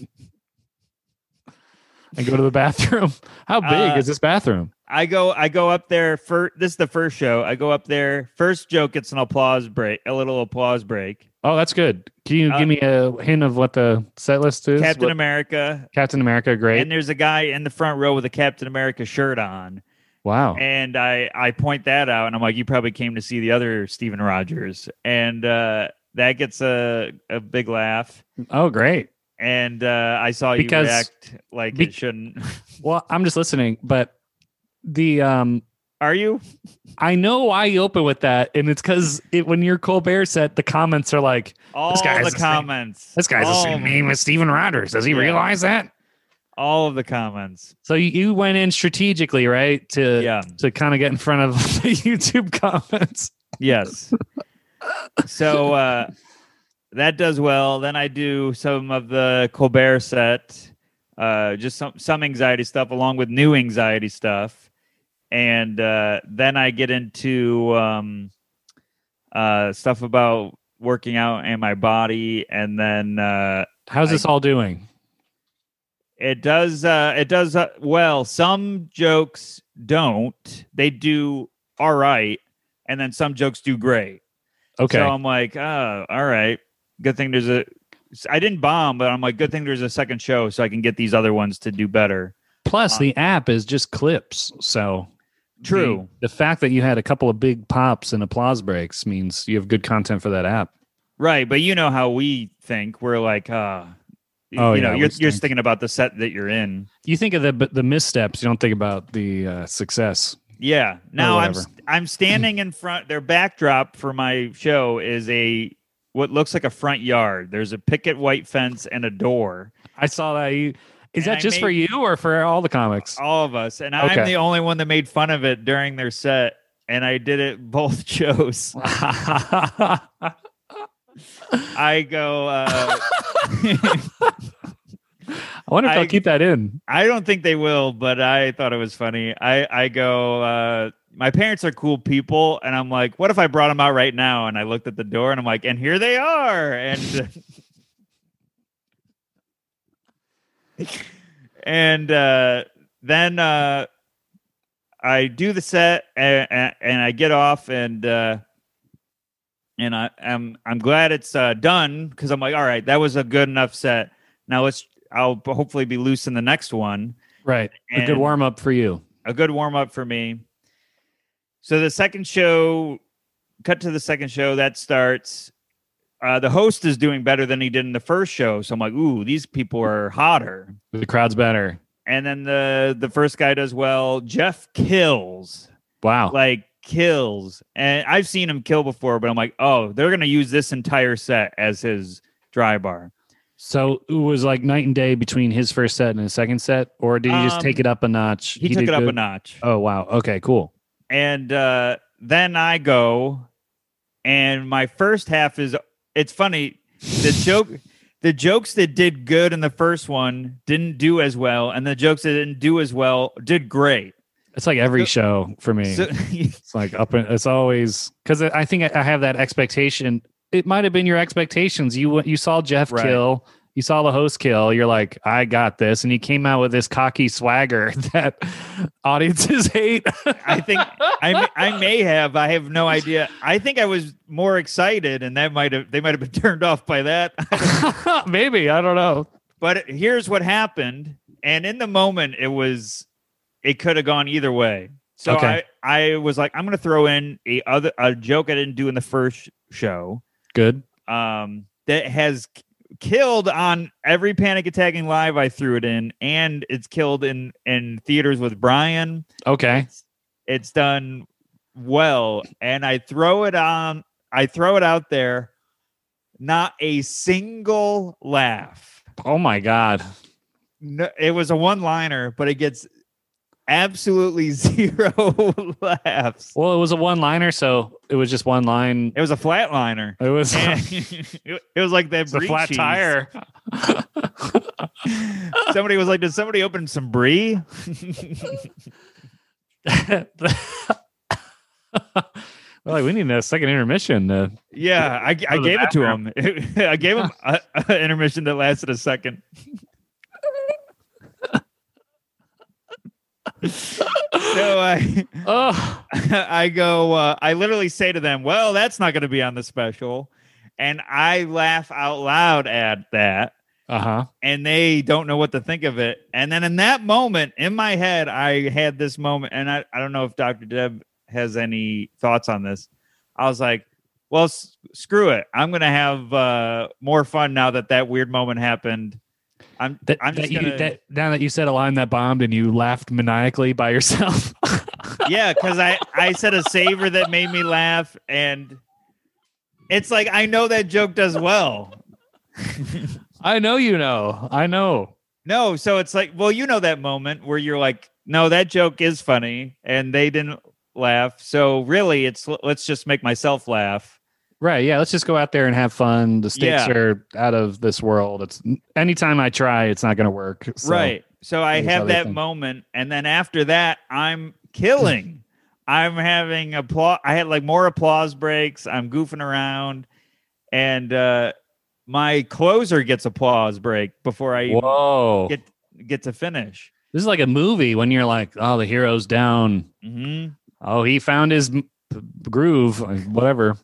and go to the bathroom. How big Uh, is this bathroom? I go I go up there for this is the first show. I go up there. First joke gets an applause break, a little applause break. Oh, that's good. Can you uh, give me a hint of what the set list is? Captain What- America. Captain America, great. And there's a guy in the front row with a Captain America shirt on. wow. And I I point that out and I'm like, you probably came to see the other Steven Rogers. And uh that gets a, a big laugh. Oh, great. And uh I saw you Because- react like be- it shouldn't. Well, I'm just listening, but the um Are you? I know why you open with that, and it's because it, when you're Colbert set, the comments are like, All guy's the the same- comments. "This guy's the all, same name as Steven Rogers. Does he Yeah. realize that?" all of the comments. So you, you went in strategically, right, to Yeah. to kind of get in front of the YouTube comments. Yes. so uh that does well. Then I do some of the Colbert set, uh just some some anxiety stuff along with new anxiety stuff. And uh, then I get into um, uh, stuff about working out and my body, and then uh, How's this all doing? it does uh, it does uh, well. Some jokes don't; they do all right, and then some jokes do great. Okay. So I'm like, oh, all right. Good thing there's a. I didn't bomb, but I'm like, good thing there's a second show so I can get these other ones to do better. Plus, uh, the app is just clips. So True. The, the fact that you had a couple of big pops and applause breaks means you have good content for that app. Right, but you know how we think. We're like, uh Oh, you know, yeah, you're you're thinking about the set that you're in. You think of the the missteps. You don't think about the uh, success. Yeah. Now I'm. I'm standing in front. Their backdrop for my show is a what looks like a front yard. There's a picket white fence and a door. I saw that. You, is And that just for you or for all the comics? All of us, and I'm the only one that made fun of it during their set. And I did it both shows. I go. Uh, I wonder if I- they'll keep that in. I don't think they will, but I thought it was funny. I I go. Uh, my parents are cool people, and I'm like, what if I brought them out right now? And I looked at the door, and I'm like, and here they are, and and uh, then uh, I do the set, and, and, and I get off, and uh, and I, I'm I'm glad it's uh, done because I'm like, all right, that was a good enough set. Now let's. I'll hopefully be loose in the next one Right. a good warm up for you. a good warm up for me. So the second show, cut to the second show that starts. Uh, the host is doing better than he did in the first show, so I'm like, ooh, these people are hotter. The crowd's better. And then the the first guy does well. Jeff kills, Wow. like kills, and I've seen him kill before, but I'm like, oh, they're gonna use this entire set as his dry bar. So it was like night and day between his first set and his second set, or did he just Um, take it up a notch? He, took did it up a notch. Oh wow. Okay. Cool. and uh, then I go, and my first half is it's funny. The joke, the jokes that did good in the first one didn't do as well, and the jokes that didn't do as well did great. It's like every So- show for me. So, It's like up. in- It's always because I think I have that expectation. It might have been your expectations. You you saw Jeff Right. kill. You saw the host kill. You're like, I got this, and he came out with this cocky swagger that audiences hate. I think I may, I may have I have no idea. I think I was more excited, and that might have they might have been turned off by that. maybe I don't know. But here's what happened, and in the moment, it was it could have gone either way. So Okay. I I was like, I'm going to throw in a other a joke I didn't do in the first show, Good. um, that has killed on every Panic Attacking Live. I threw it in, and it's killed in in theaters with Brian. Okay. It's, it's done well, and I throw it on. I throw it out there. Not a single laugh Oh my god. no, it was a one liner, but it gets absolutely zero laughs. Well, it was a one liner, so it was just one line. It was a flat liner. It was it was like that brie flat cheese. tire. Somebody was like, "Did somebody open some brie?" We're like, we need a second intermission. Uh, yeah, I, I to gave it to him. I gave him a, a intermission that lasted a second. So I oh, I go, uh, I literally say to them, well, that's not going to be on the special. And I laugh out loud at that. uh huh. And they don't know what to think of it. And then in that moment, in my head, I had this moment. And I, I don't know if Dr. Deb has any thoughts on this. I was like, well, s- screw it. I'm going to have uh, more fun now that that weird moment happened. I'm, That, I'm that just you, going to. that, now that you said a line that bombed and you laughed maniacally by yourself. yeah, because I I said a saver that made me laugh, and it's like I know that joke does well. I know you know. I know. No, so it's like, well, you know that moment where you're like, no, that joke is funny, and they didn't laugh. So really, it's let's just make myself laugh. Right. Yeah. Let's just go out there and have fun. The stakes Yeah. are out of this world. It's anytime I try, it's not going to work. So, right. So I have that think. moment, and then after that, I'm killing. I'm having applause. I had like more applause breaks. I'm goofing around, and uh, my closer gets applause break before I even Whoa. get get to finish. This is like a movie when you're like, oh, the hero's down. hmm Oh, he found his groove, whatever.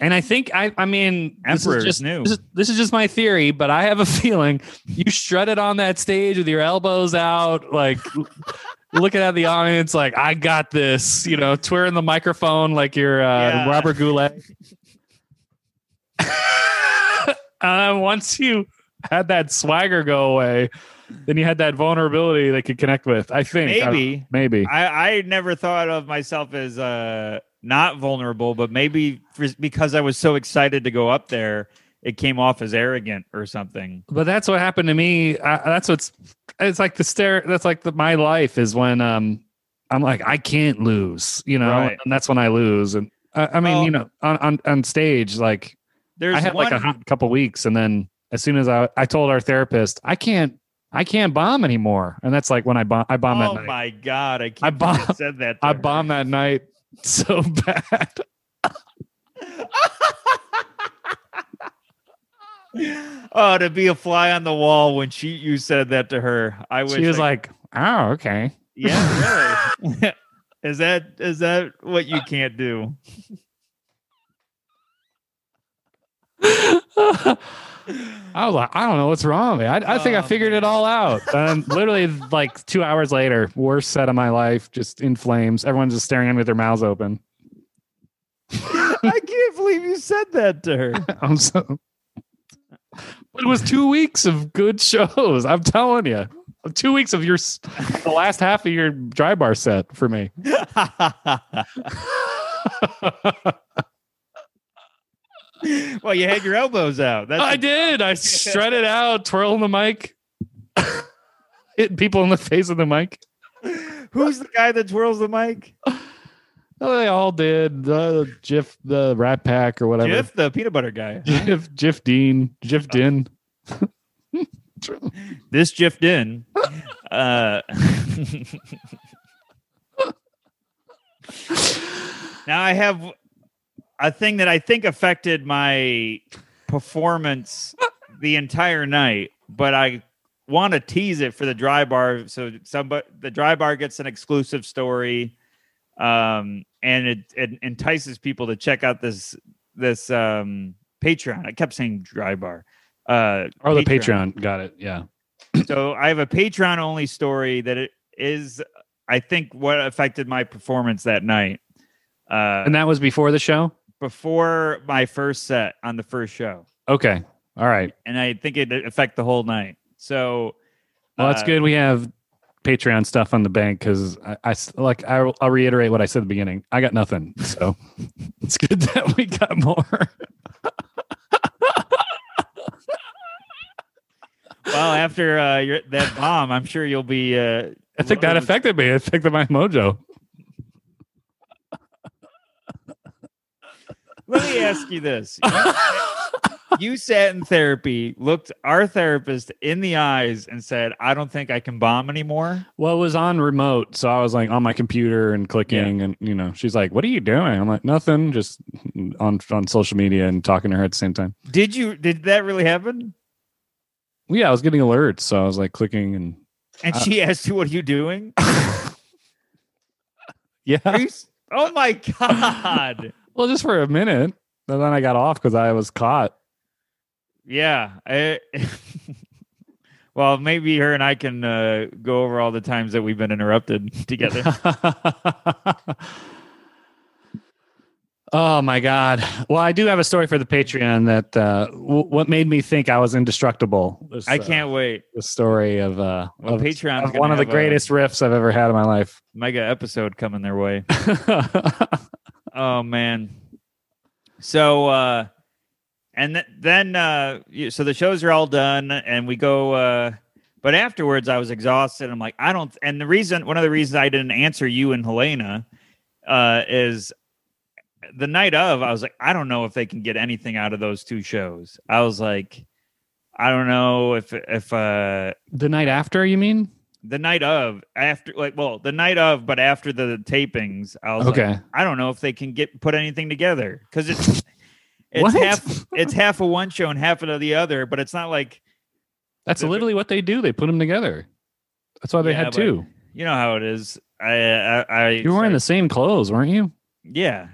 And I think I, I mean, this is just new. This is, this is just my theory, but I have a feeling you strutted on that stage with your elbows out, like looking at the audience, like I got this, you know, twirling the microphone like you're uh, Yeah. Robert Goulet. uh, once you had that swagger go away, then you had that vulnerability they could connect with. I think I Maybe maybe. I, I never thought of myself as uh, not vulnerable, but maybe for, because I was so excited to go up there, it came off as arrogant or something. but that's what happened to me. I, that's what's it's like the stare. That's like the, my life is when um I'm like I can't lose, you know, Right. and that's when I lose. And I, I mean, Well- you know, on, on on stage, like There's I had one, like a couple weeks, and then as soon as I I told our therapist I can't I can't bomb anymore, and that's like when I bomb I bomb oh that night. Oh my god! I can't I bomb- said that. I bombed that night so bad. oh, to be a fly on the wall when she you said that to her. I wish She was I- like, "Oh, okay." "Yeah, really." is that is that what you can't do? I was like, I don't know what's wrong with me. I, I think I Oh, figured it all out. And literally, like two hours later, worst set of my life, just in flames. Everyone's just staring at me with their mouths open. I can't believe you said that to her. I'm so. But it was two weeks of good shows. I'm telling you, two weeks of your the last half of your dry bar set for me. well, you had your elbows out. That's I did. I strutted out, twirling the mic, hitting people in the face with the mic. Who's the guy that twirls the mic? Oh, they all did. The Jif, the Rat Pack, or whatever. Jiff, the peanut butter guy. Jif, Jif Dean, Jif Din. This Jiff Din. Uh, now I have a thing that I think affected my performance the entire night, but I want to tease it for the dry bar. So somebody, the dry bar gets an exclusive story, um, and it, it entices people to check out this this um, Patreon. I kept saying dry bar. Uh, Oh, the Patreon. Got it. Yeah. so I have a Patreon only story that it is, I think, what affected my performance that night. Uh, And that was before the show? Before my first set on the first show, Okay. All right. and I think it affect the whole night. So, Well, that's uh, good. We have Patreon stuff on the bank because I, I like I'll, I'll reiterate what I said at the beginning. I got nothing, so it's good that we got more. Well, after uh, your, that bomb, I'm sure you'll be. Uh, I think that affected me. It affected my mojo. Let me ask you this: You sat in therapy, looked our therapist in the eyes, and said, "I don't think I can bomb anymore." Well, it was on remote, so I was like on my computer and clicking, and you know, she's like, "What are you doing?" I'm like, "Nothing, just on on social media and talking to her at the same time." Did you? Did that really happen? Yeah, I was getting alerts, so I was like clicking and And Uh, she asked you, "What are you doing?" yeah, Are you oh my god! Well, just for a minute, and then I got off because I was caught. Yeah. I, well, maybe her and I can uh, go over all the times that we've been interrupted together. oh my god! Well, I do have a story for the Patreon that uh, w- what made me think I was indestructible. Was, I uh, can't wait. the story of uh, Well, of, Patreon's of one of the greatest riffs I've ever had in my life. Mega episode coming their way. Oh man. So uh and th- then uh so the shows are all done and we go uh but afterwards I was exhausted. I'm like I don't and the reason one of the reasons I didn't answer you and Helena uh is the night of I was like I don't know if they can get anything out of those two shows. I was like I don't know if if uh the night after, you mean? The night of after like well the night of but after the tapings I was like, Okay. I don't know if they can get put anything together because it's it's What? half it's half of one show and half of the other, but it's not like That's literally what they do. They put them together. That's why they Yeah, had two. you know how it is. I I, I You were wearing the same clothes, weren't you? yeah.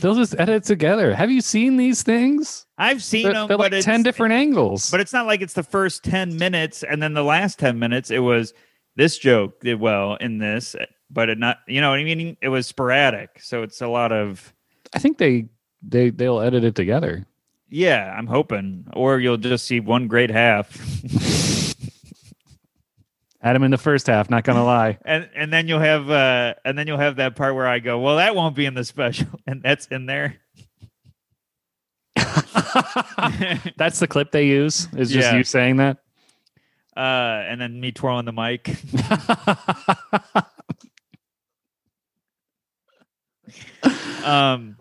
They'll just edit together. Have you seen these things? I've seen They're, them, they're but like 10 different angles. But it's not like it's the first ten minutes and then the last ten minutes. It was this joke did well in this, but it not. You know what I mean? It was sporadic, so it's a lot of I think they they they'll edit it together. yeah. I'm hoping, or you'll just see one great half. Had him in the first half, not gonna lie. and and then you'll have uh and then you'll have that part where I go, well, that won't be in the special, and that's in there. That's the clip they use. Is just Yeah. you saying that. Uh, and then me twirling the mic. Um,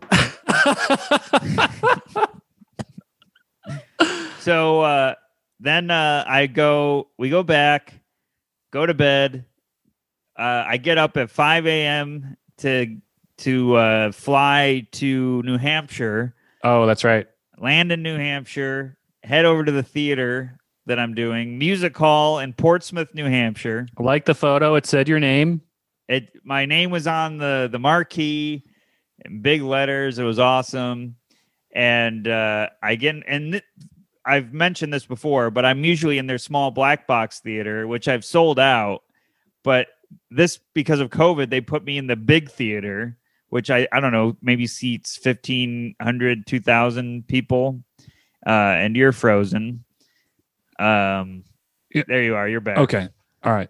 so uh, then uh, I go, we go back, go to bed. Uh, I get up at five a.m. to to uh, fly to New Hampshire, oh, that's right. land in New Hampshire, head over to the theater that I'm doing, music hall in Portsmouth, New Hampshire. Like the photo, it said your name. it my name was on the the marquee in big letters. It was awesome. And uh i get and th- i've mentioned this before but i'm usually in their small black box theater which i've sold out. But this because of covid they put me in the big theater which i i don't know maybe seats 1500 2000 people uh and you're frozen um there you are you're back Okay. All right.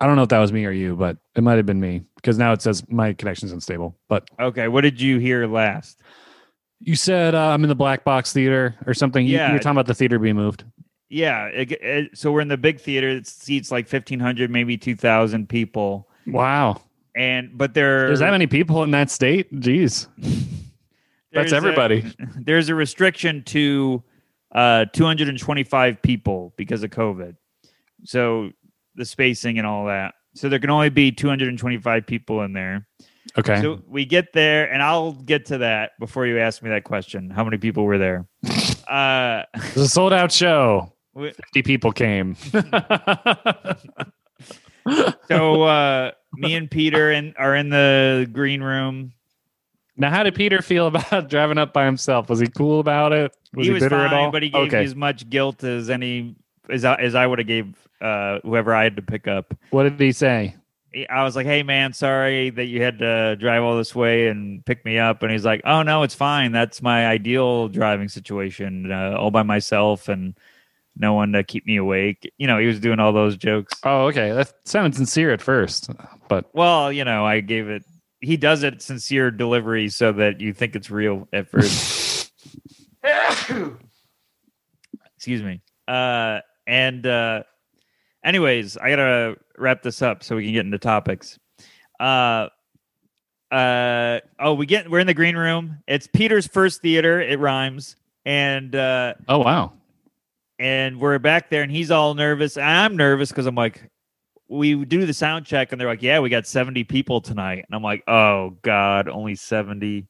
I don't know if that was me or you, but it might have been me because now it says my connection's unstable. But okay what did you hear last you said uh, I'm in the black box theater or something. You, Yeah. you were talking about the theater being moved. Yeah, it, it- so we're in the big theater. that seats like fifteen hundred, maybe two thousand people, Wow. and but there There's that many people in that state? Jeez. That's a- everybody. there's a restriction to uh, two hundred and twenty-five people because of COVID. So the spacing and all that. So there can only be two hundred and twenty-five people in there. Okay. So we get there, and I'll get to that before you ask me that question. How many people were there? uh, It was a sold out show. we- 50 people came. so uh, me and Peter and are in the green room. Now, how did Peter feel about driving up by himself? Was he cool about it? Was he he, was bitter fine, at all? but he gave okay. me as much guilt as any as I, as I would have gave uh, whoever I had to pick up. What did he say? I was like, "Hey, man, sorry that you had to drive all this way and pick me up." And he's like, "Oh no, it's fine. That's my ideal driving situation, uh, all by myself and no one to keep me awake." You know, he was doing all those jokes. Oh, okay. That sounded sincere at first, but Well, you know, I gave it. He does it sincere delivery so that you think it's real at first. Excuse me. Uh, and uh, anyways, I gotta wrap this up so we can get into topics. Uh, uh, oh, we get we're in the green room. It's Peter's first theater. It rhymes, and uh, oh wow. and we're back there, and he's all nervous. I'm nervous because I'm like, we do the sound check, and they're like, yeah, we got 70 people tonight, and I'm like, oh god, only 70.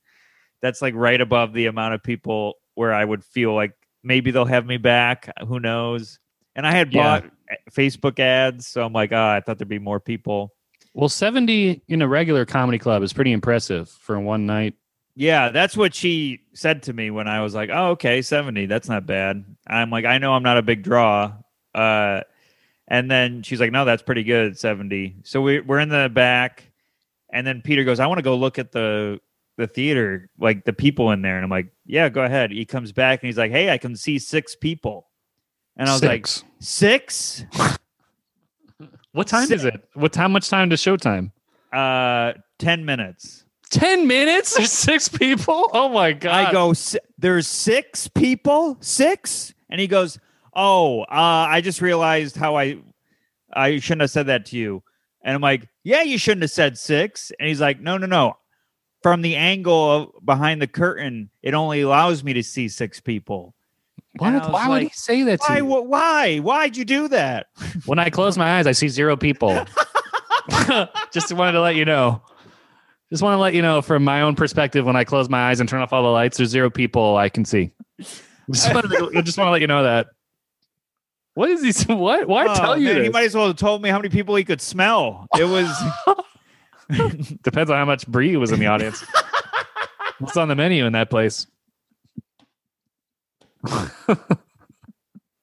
That's like right above the amount of people where I would feel like maybe they'll have me back. Who knows? And I had Yeah. bought Facebook ads, so I'm like, oh, I thought there'd be more people. Well, 70 in a regular comedy club is pretty impressive for one night. Yeah, that's what she said to me when I was like, "Oh, okay, 70. That's not bad." I'm like, "I know I'm not a big draw." Uh and then she's like, "No, that's pretty good, 70." So we we're in the back and then Peter goes, "I want to go look at the the theater, like the people in there." And I'm like, "Yeah, go ahead." He comes back and he's like, "Hey, I can see 6 people." And I was Six. like, "6?" what time si- is it? What how much time to showtime? Uh 10 minutes. 10 minutes? There's six people? Oh my god. I go, "Si- there's six people, six, and he goes, oh, uh, I just realized how I, I shouldn't have said that to you, and I'm like, yeah, you shouldn't have said six, and he's like, no, no, no, from the angle of behind the curtain, it only allows me to see six people, What? And I was Why would he say that to Why? you? Why? Why'd you do that? When I close my eyes, I see zero people. Just wanted to let you know. Just want to let you know from my own perspective. When I close my eyes and turn off all the lights, there's zero people I can see. Just wanted to, just want to let you know that. What is he? What? Why Oh, tell you man, this? He might as well have told me how many people he could smell. It was. Depends on how much brie was in the audience. What's on the menu in that place?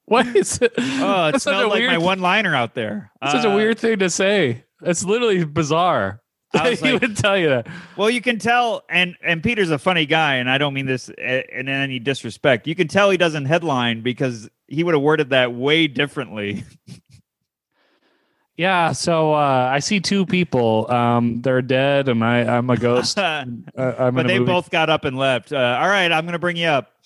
what is it? Oh, it That's such a smelled like weird- my one-liner out there. It's such a Uh, weird thing to say. It's literally bizarre. I he like- would tell you that. Well, you can tell, and and Peter's a funny guy, and I don't mean this uh, in any disrespect. You can tell he doesn't headline because he would have worded that way differently. Yeah, so uh, I see two people. Um, they're dead, and I, I'm a ghost. Uh, but I'm a they movie. both got up and left. Uh, all right, I'm going to bring you up.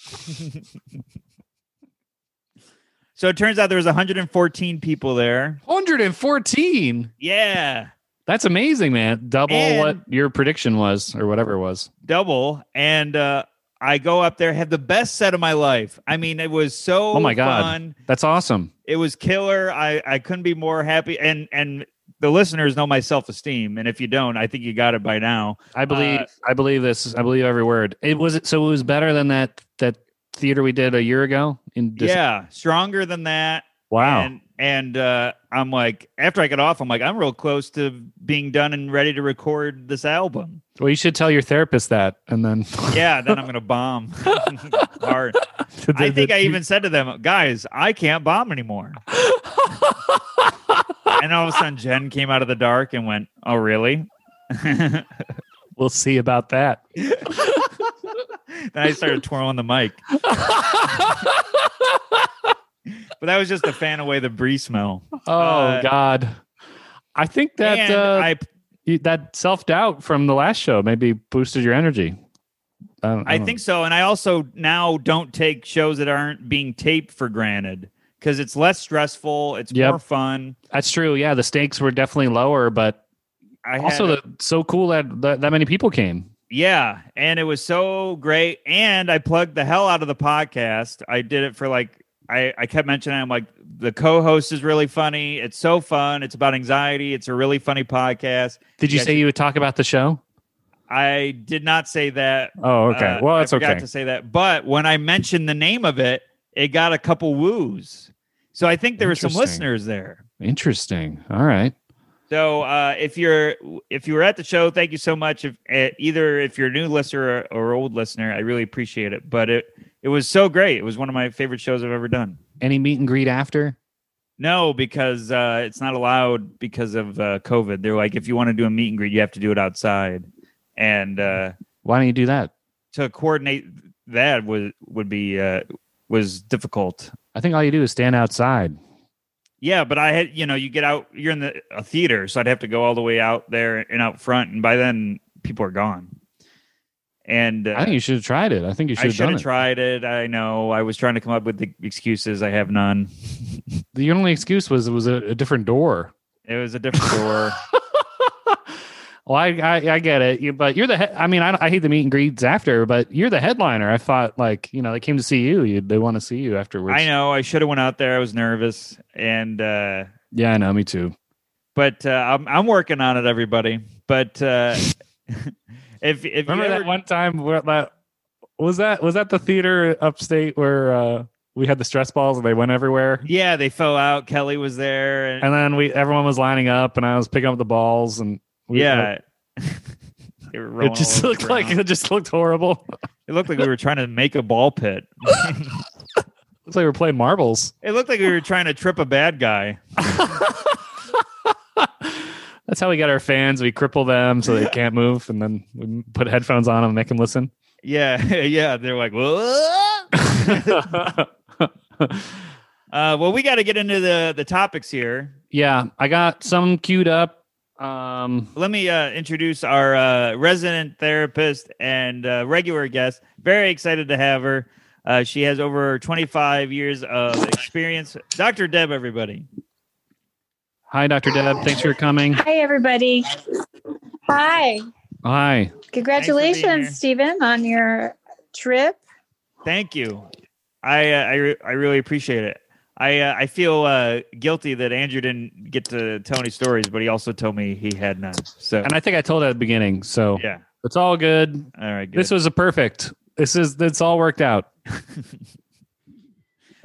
so it turns out there was 114 people there. 114. Yeah, That's amazing, man. Double And- what your prediction was, or whatever it was. double. And uh, I go up there, had the best set of my life. I mean, it was so Oh my God. fun. That's awesome. It was killer. I I couldn't be more happy. And and the listeners know my self esteem, and if you don't, I think you got it by now. I believe. Uh, I believe this. I believe every word. It was so. It was better than that. That theater we did a year ago. In Dis- yeah, stronger than that. Wow. And and uh, I'm like, after I get off, I'm like, I'm real close to being done and ready to record this album. well, you should tell your therapist that, and then. Yeah, then I'm gonna bomb hard. I think I even said to them, guys, I can't bomb anymore. and all of a sudden, Jen came out of the dark and went, "Oh, really?" We'll see about that. Then I started twirling the mic. But that was just to fan away the brie smell. Oh Uh, God. I think that uh, I that self doubt from the last show maybe boosted your energy. I, don't- I don't think so. And I also now don't take shows that aren't being taped for granted because it's less stressful. It's Yep. more fun. that's true. Yeah, the stakes were definitely lower, but I also the, so cool that, that that many people came. yeah, and it was so great. And I plugged the hell out of the podcast. I did it for like I, I kept mentioning I'm like the co-host is really funny. It's so fun. It's about anxiety. It's a really funny podcast. Did you say you would talk about the show? I did not say that. Oh, okay. Uh, well, I that's forgot okay. to say that. But when I mentioned the name of it, it got a couple woos. So I think there were some listeners there. Interesting. All right. So uh, if you're if you were at the show, thank you so much. If uh, either if you're a new listener or, or old listener, I really appreciate it. But it it was so great. It was one of my favorite shows I've ever done. Any meet and greet after? No, because uh, it's not allowed because of uh, COVID. They're like, if you want to do a meet and greet, you have to do it outside, and uh, Why don't you do that? to coordinate that would would be uh, was difficult. I think all you do is stand outside. Yeah, but I had you know you get out, you're in the a theater, so I'd have to go all the way out there and out front, and by then people are gone. And uh, I think you should have tried it. I think you should I have should have tried it. I know. I was trying to come up with the excuses. I have none. The only excuse was it was a, a different door. It was a different door. Well, I, I I get it, you, but you're the. He- I mean, I, I hate the meet and greets after, but you're the headliner. I thought like you know they came to see you. you they want to see you afterwards. I know. I should have went out there. I was nervous, and uh, Yeah, I know. Me too. but uh, I'm I'm working on it, everybody. But uh, if if Remember you ever, that one time where that was that was that the theater upstate where uh, we had the stress balls and they went everywhere, yeah, they fell out. Kelly was there, and, and then we everyone was lining up, and I was picking up the balls, and we, yeah. Were it just looked like it just looked horrible. it looked like we were trying to make a ball pit. Looks like we were playing marbles. it looked like we were trying to trip a bad guy. That's how we get our fans. We cripple them so they can't move, and then we put headphones on them and make them listen. Yeah, yeah. They're like, uh, well, we got to get into the the topics here. yeah, I got some queued up. Um, Let me uh, introduce our uh, resident therapist and uh, regular guest. Very excited to have her. Uh, she has over 25 years of experience. Dr. Deb, everybody. Hi, Dr. Deb. Thanks for coming. Hi, everybody. Hi. Hi. Congratulations. Stephen, on your trip. Thank you. I uh, I re- I really appreciate it. I uh, I feel uh, guilty that Andrew didn't get to tell any stories, but he also told me he had none. So And I think I told at the beginning, so yeah, it's all good. all right. Good. This was a perfect. This is it's all worked out. it's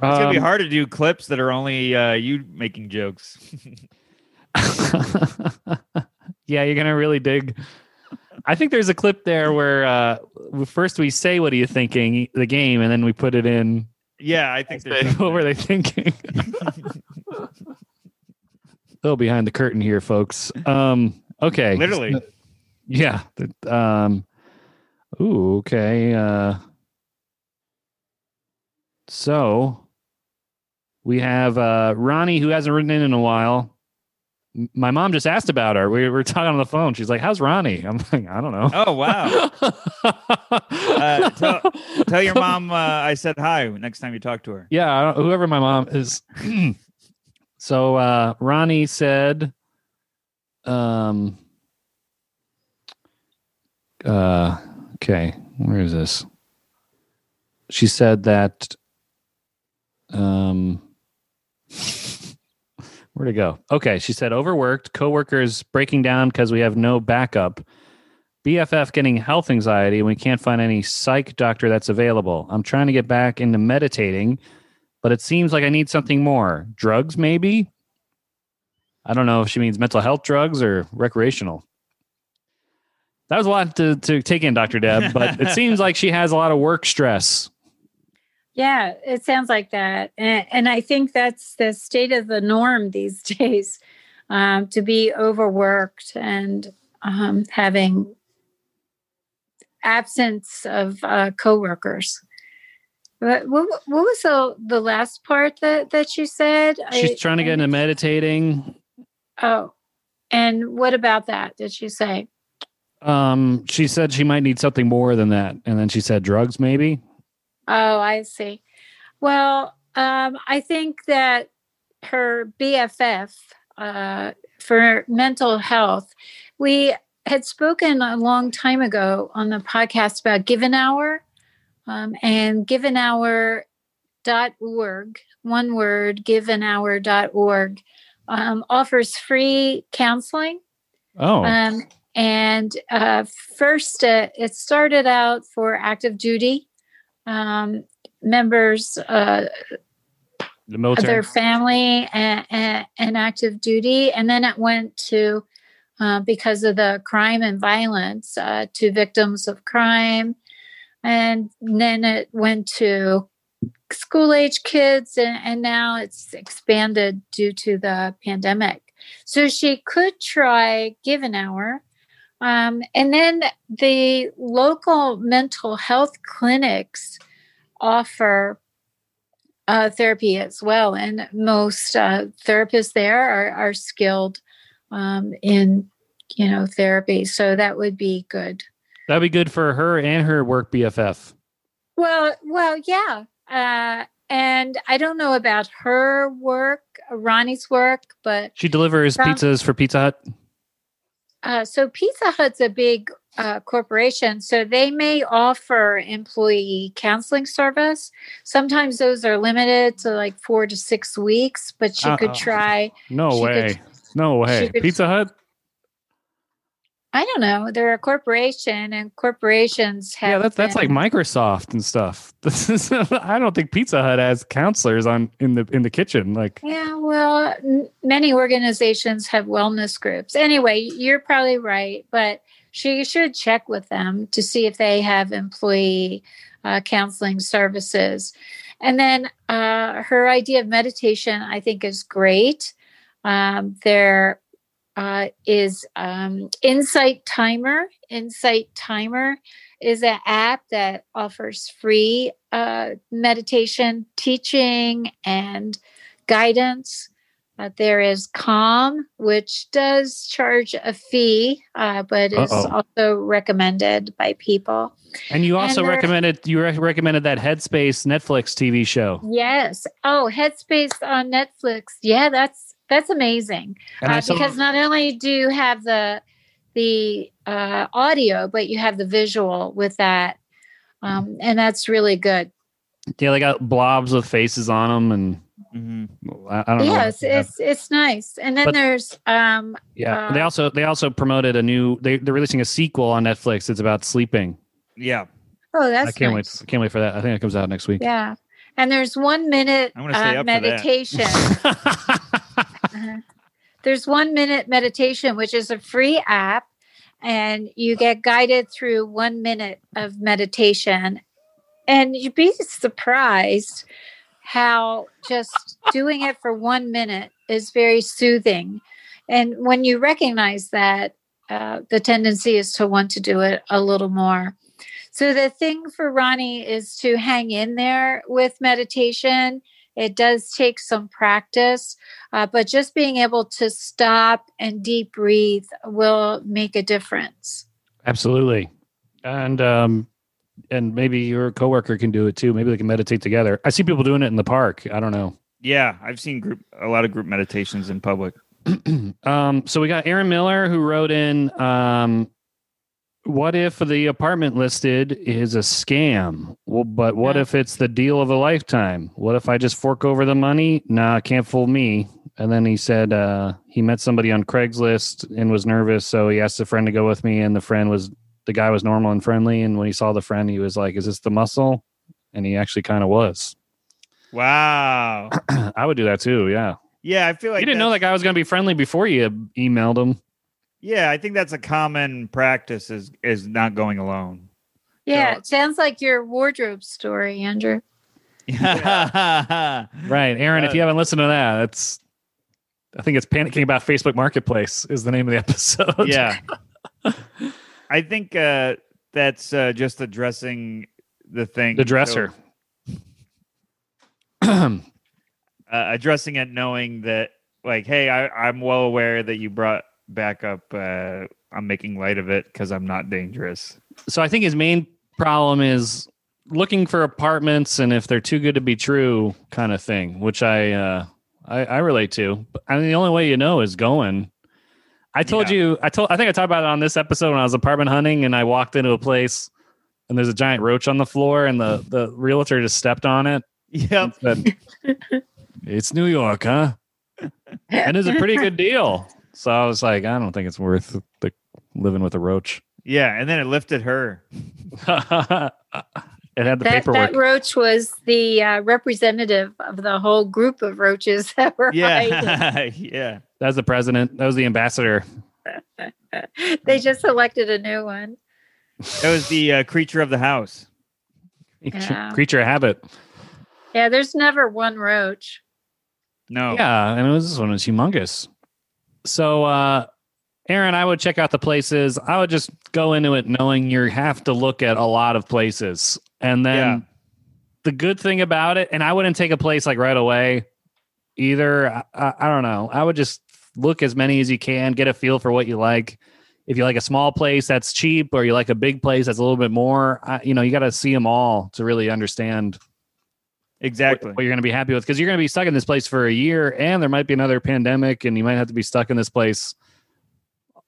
gonna be Um, hard to do clips that are only uh, you making jokes. yeah, you're gonna really dig. I think there's a clip there where uh, first we say what are you thinking the game, and then we put it in. yeah, I think there's what were they thinking? a little behind the curtain here, folks. Um, okay, literally. yeah. Um, ooh, okay. Uh, so we have uh, Ronnie, who hasn't written in in a while. My mom just asked about her. We were talking on the phone. She's like, "How's Ronnie?" I'm like, "I don't know." Oh wow! Uh, tell, tell your mom uh, I said hi next time you talk to her. yeah, I don't- whoever my mom is. so uh, Ronnie said, um, uh, okay, where is this? She said that, um, where'd it go? Okay, she said overworked, coworkers breaking down because we have no backup. BFF getting health anxiety and we can't find any psych doctor that's available. I'm trying to get back into meditating, but it seems like I need something more. Drugs, maybe? I don't know if she means mental health drugs or recreational. That was a lot to, to take in, Dr. Deb, but it seems like she has a lot of work stress. Yeah, it sounds like that. And, and I think that's the state of the norm these days um, to be overworked and um, having absence of uh, coworkers. What, what, what was the, the last part that, that you said? She's I- trying to get into meditating. Oh, and what about that? Did she say? Um, she said she might need something more than that. And then she said drugs, maybe. Oh, I see. Well, um, I think that her BFF uh, for mental health, we had spoken a long time ago on the podcast about Give an Hour um, and giveanhour.org, one word, giveanhour.org, um, offers free counseling. Oh, Um, and uh, first, uh, it started out for active duty um, members, uh, the military. their family, and, and, and active duty. And then it went to, uh, because of the crime and violence, uh, to victims of crime. And then it went to school age kids, and, and now it's expanded due to the pandemic. So she could try Give an Hour. Um, and then the local mental health clinics offer uh, therapy as well. And most uh, therapists there are, are skilled um, in, you know, therapy. So that would be good. That'd be good for her and her work BFF. Well, well, yeah. Uh, and I don't know about her work, Ronnie's work, but She delivers From- pizzas for Pizza Hut. Uh, so Pizza Hut's a big uh, corporation, so they may offer employee counseling service. Sometimes those are limited to like four to six weeks, but you Uh-oh. could try. No way. could- no way. could- Pizza Hut? I don't know. They're a corporation, and corporations have. Yeah, that's that's like been- Microsoft and stuff. Is I don't think Pizza Hut has counselors on in the in the kitchen. Like Yeah, well, n- many organizations have wellness groups. Anyway, you're probably right, but she should check with them to see if they have employee uh, counseling services. And then uh, her idea of meditation, I think, is great. Um, there uh, is um, Insight Timer. Insight Timer is an app that offers free uh, meditation teaching and guidance. Uh, there is Calm, which does charge a fee, uh, but is Uh-oh. also recommended by people. and you also there- recommended you re- recommended that Headspace Netflix TV show. Yes. Oh, Headspace on Netflix. Yeah, that's that's amazing. Uh, saw because not only do you have the the uh, audio, but you have the visual with that, um, and that's really good. Yeah, they got blobs with faces on them, and Mhm. I, I don't know. Yes, Yeah. it's it's nice. And then But- there's um Yeah, Uh, they also they also promoted a new. They they're releasing a sequel on Netflix. It's about sleeping. Yeah. oh that's I can't nice. wait. I can't wait for that. I think it comes out next week. Yeah. And there's one minute I'm gonna stay uh, up meditation. Uh-huh. There's one minute meditation, which is a free app, and you get guided through one minute of meditation. And you'd be surprised how just doing it for one minute is very soothing. And when you recognize that, uh, the tendency is to want to do it a little more. So the thing for Ronnie is to hang in there with meditation. It does take some practice, uh, but just being able to stop and deep breathe will make a difference. Absolutely, and um, and maybe your coworker can do it too. Maybe they can meditate together. I see people doing it in the park. I don't know. Yeah. I've seen group a lot of group meditations in public. um, so we got Aaron Miller who wrote in, um, what if the apartment listed is a scam? Well, but what Yeah. if it's the deal of a lifetime? What if I just fork over the money? Nah, can't fool me. And then he said uh, he met somebody on Craigslist and was nervous, so he asked a friend to go with me, and the friend was the guy was normal and friendly. And when he saw the friend, he was like, "Is this the muscle?" And he actually kind of was. Wow. I would do that too. Yeah, Yeah, I feel like you didn't know that guy was going to be friendly before you emailed him. Yeah, I think that's a common practice is is not going alone. Yeah, So- it sounds like your wardrobe story, Andrew. yeah. Right, Aaron. if Uh, you haven't listened to that, it's I think it's panicking about Facebook Marketplace is the name of the episode. yeah. I think uh, that's uh, just addressing the thing. the dresser. So, uh, addressing it, knowing that, like, hey, I, I'm well aware that you brought back up. Uh, I'm making light of it because I'm not dangerous. so I think his main problem is looking for apartments and if they're too good to be true, kind of thing, which I uh, I, I relate to. But I mean, the only way you know is going. I told Yeah. you. I told. I think I talked about it on this episode when I was apartment hunting, and I walked into a place, and there's a giant roach on the floor, and the the realtor just stepped on it. Yep. But it's New York, huh? And it's a pretty good deal. So I was like, I don't think it's worth the living with a roach. Yeah, and then it lifted her. it had the That, paperwork. that roach was the uh, representative of the whole group of roaches that were hiding. Yeah, yeah. that was the president. That was the ambassador. they just elected a new one. That was the uh, creature of the house. Yeah. Creature of habit. Yeah, there's never one roach. No. Yeah, and it was this one was humongous. So uh Aaron, I would check out the places. I would just go into it knowing you have to look at a lot of places. And then Yeah. the good thing about it, and I wouldn't take a place like right away either. I, I, I don't know. I would just look as many as you can, get a feel for what you like. If you like a small place that's cheap, or you like a big place that's a little bit more, I, you know, you got to see them all to really understand Exactly. what, you're going to be happy with because you're going to be stuck in this place for a year and there might be another pandemic and you might have to be stuck in this place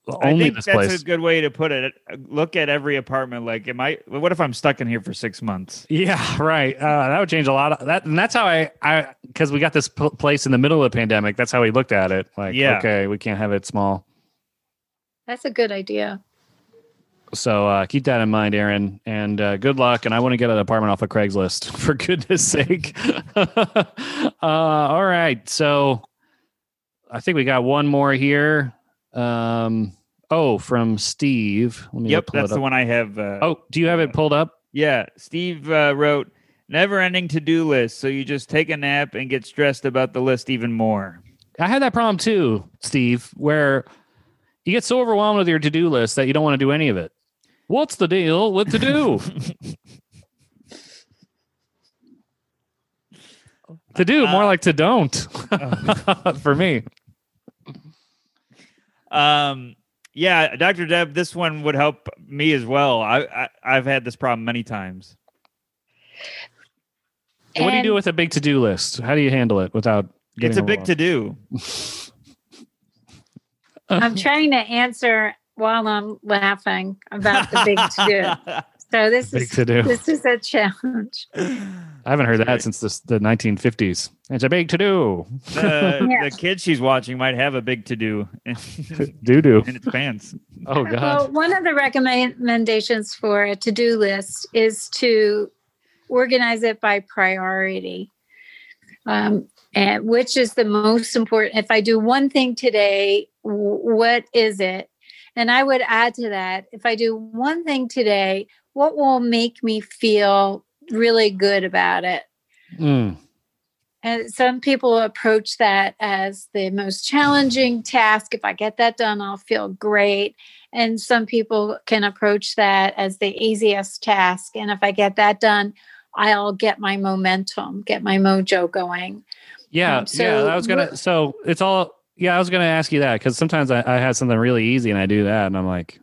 I only think this that's place a good way to put it. Look at every apartment. Like, am I? What if I'm stuck in here for six months? yeah right uh, that would change a lot of that and that's how i i because we got this p- place in the middle of the pandemic that's how we looked at it like Yeah. okay we can't have it small That's a good idea. So uh, keep that in mind aaron and uh, good luck and i want to get an apartment off of craigslist for goodness sake uh, all right so i think we got one more here um oh from steve let me Yep, that's the one I have. Uh, Oh, do you have it pulled up? yeah. Steve uh, wrote, "Never-ending to-do list, so you just take a nap and get stressed about the list even more." I had that problem too, Steve, where you get so overwhelmed with your to do list that you don't want to do any of it. What's the deal with to do? to do, more like to don't for me. Um, yeah, Dr. Deb, this one would help me as well. I, I I've had this problem many times. And what do you do with a big to do list? How do you handle it without getting It's a big to do. I'm trying to answer while I'm laughing about the big to do. So this Big is to do. this is a challenge. I haven't heard that since the, the 1950s. It's a big to do. The, Yeah. the kid she's watching might have a big to do in Doo doo. its pants. Oh God. Well, God. one of the recommendations for a to-do list is to organize it by priority. Um, and which is the most important? If I do one thing today, what is it? And I would add to that, if I do one thing today, what will make me feel really good about it? Mm. And some people approach that as the most challenging task. If I get that done, I'll feel great. And some people can approach that as the easiest task. And if I get that done, I'll get my momentum, get my mojo going. Yeah, Um, so yeah. I was gonna. So it's all. Yeah, I was gonna ask you that because sometimes I, I had something really easy and I do that and I'm like,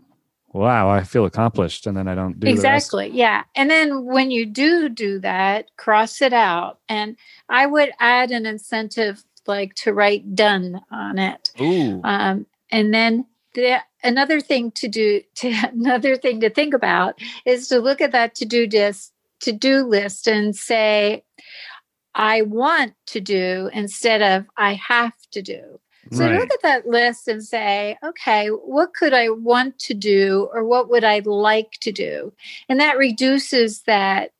wow, I feel accomplished, and then I don't do the rest. exactly. Yeah. And then when you do do that, cross it out. And I would add an incentive like to write done on it. Ooh. um, and then the another thing to do to another thing to think about is to look at that to do list to do list and say i want to do instead of i have to do so Right. look at that list and say okay what could i want to do or what would i like to do and that reduces that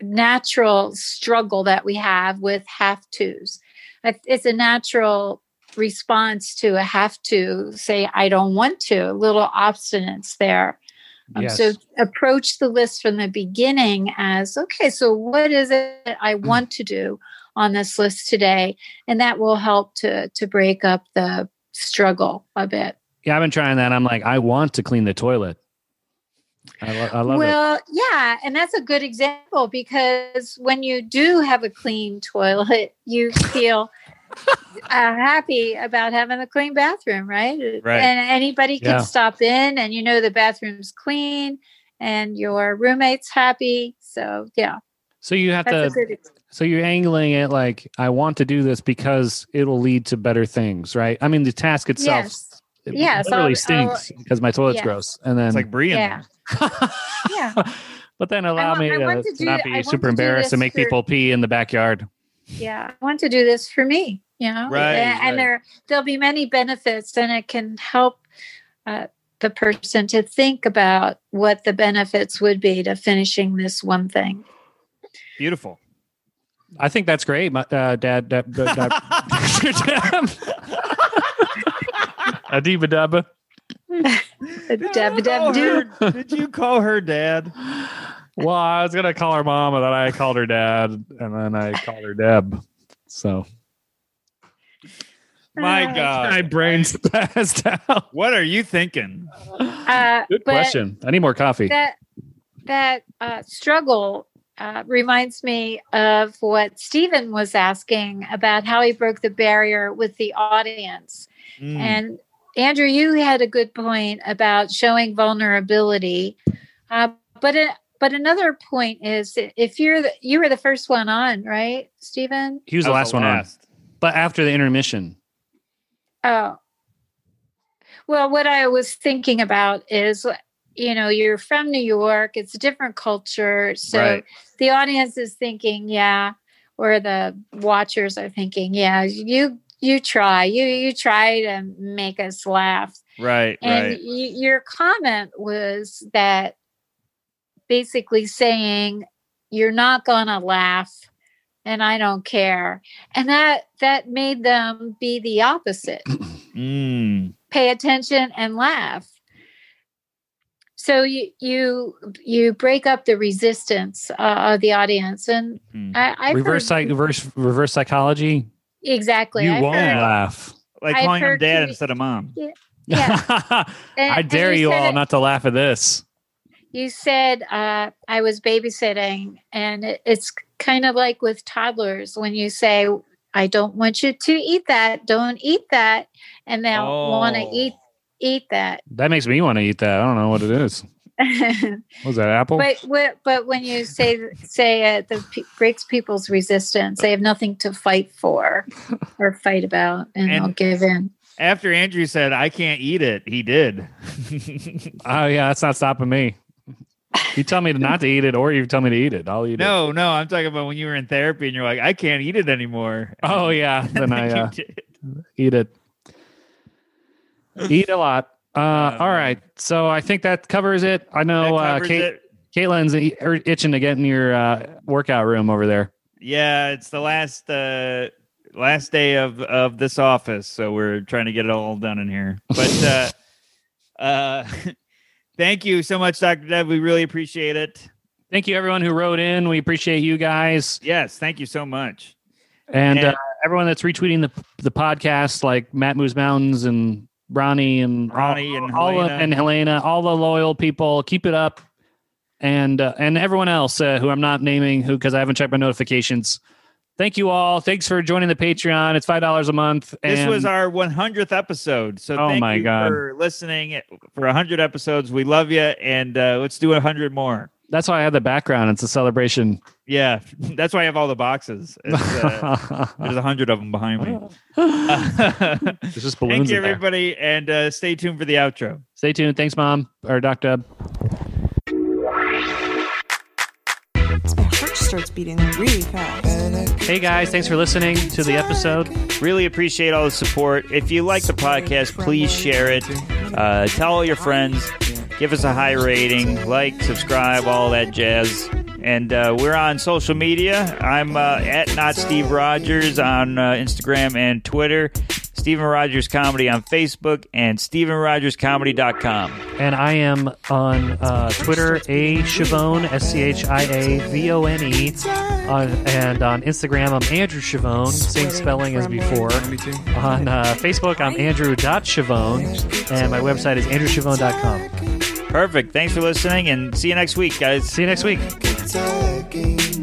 natural struggle that we have with have to's it's a natural response to a have to say i don't want to a little obstinance there um, Yes. so approach the list from the beginning as okay so what is it i Mm. want to do on this list today and that will help to to break up the struggle a bit yeah, I've been trying that. I'm like, I want to clean the toilet. I, lo- I love it. well yeah and that's a good example because when you do have a clean toilet you feel uh, happy about having a clean bathroom right Right. and anybody can Yeah. stop in and you know the bathroom's clean and your roommate's happy so yeah So you have that's to. A good ex- So you're angling it like I want to do this because it'll lead to better things, right? I mean, the task itself. yes It Yes, literally I'll- stinks because my toilet's yes. gross, and then It's like Brie in yeah yeah but then allow want- me to, to to do not I be super embarrassed and make for- people pee in the backyard. yeah i want to do this for me you know Right, and, right. and there there'll be many benefits and it can help uh, the person to think about what the benefits would be to finishing this one thing Beautiful. I think that's great, my, uh, Dad. Dad, dad, dad. Adiba dabba. Did you, Dab- dab- call her, did you call her dad? Well, I was gonna call her mom, and then I called her dad, and then I called her Deb. So My God. my brain's passed out. What are you thinking? uh, Good question. I need more coffee. that that uh, struggle uh, reminds me of what Stephen was asking about how he broke the barrier with the audience. Mm. And Andrew, you had a good point about showing vulnerability, uh, but it, but another point is if you're the, you were the first one on, right, Stephen? He was the last one on, but after the intermission. Oh, well, what I was thinking about is, you know, you're from New York; it's a different culture, so Right. the audience is thinking, yeah, or the watchers are thinking, yeah, you you try, you you try to make us laugh. Right, And right. y- your comment was that basically saying you're not going to laugh and I don't care. And that that made them be the opposite. Mm. Pay attention and laugh. So you you you break up the resistance uh, of the audience and Hmm. I I've reverse heard, psych, reverse reverse psychology. exactly. you I've won't heard- laugh. Like I've calling him dad commu- instead of mom. Yeah. I and dare you said all it- not to laugh at this. you said uh, I was babysitting, and it, it's kind of like with toddlers when you say, "I don't want you to eat that. Don't eat that," and they'll want to Oh. eat eat that. That makes me want to eat that. I don't know what it is. Was that apple? but but when you say say uh, the pe- breaks people's resistance, they have nothing to fight for or fight about, and, they'll give in. After Andrew said, I can't eat it, he did. Oh yeah, that's not stopping me. You tell me not to eat it, or you tell me to eat it. I'll eat it. No, no, I'm talking about when you were in therapy and you're like, I can't eat it anymore. Oh yeah, then I you uh, eat it. Eat a lot. Uh, Oh, all right, so I think that covers it. I know uh, Kate, it. Caitlin's er, itching to get in your uh, workout room over there. Yeah, it's the last uh last day of of this office, so we're trying to get it all done in here. But uh uh thank you so much, Dr. Deb. We really appreciate it. Thank you, everyone who wrote in. We appreciate you guys Yes, thank you so much. and And- uh, everyone that's retweeting the the podcast, like Matt Moose Mountains and Ronnie and Ronnie and all Helena. and Helena, all the loyal people. Keep it up, and uh, and everyone else uh, who I'm not naming who because I haven't checked my notifications. Thank you all. Thanks for joining the Patreon. It's five dollars a month. This was our 100th episode. So Oh thank my you God. for listening for 100 episodes. We love you and uh let's do 100 more. that's why I have the background. It's a celebration. Yeah, that's why I have all the boxes. It's, uh, there's a hundred of them behind me. There's just Thank you, everybody, and uh, stay tuned for the outro. Stay tuned. Thanks, Mom or Doc Dub. My heart starts beating really fast. Hey guys, thanks for listening to the episode. Really appreciate all the support. If you like the podcast, please share it. Uh, tell all your friends. Give us a high rating. Like, subscribe, all that jazz. And uh, we're on social media. I'm uh, at not Steve Rogers on uh, Instagram and Twitter. Steven Rogers Comedy on Facebook and StevenRogersComedy.com. And I am on uh, Twitter, A Schiavone, S C H I A V O N E. And on Instagram, I'm Andrew Schiavone, same spelling as before. On uh, Facebook, I'm Andrew.Schiavone. And my website is andrewschiavone.com. Perfect. Thanks for listening and see you next week, guys. See you next week. talking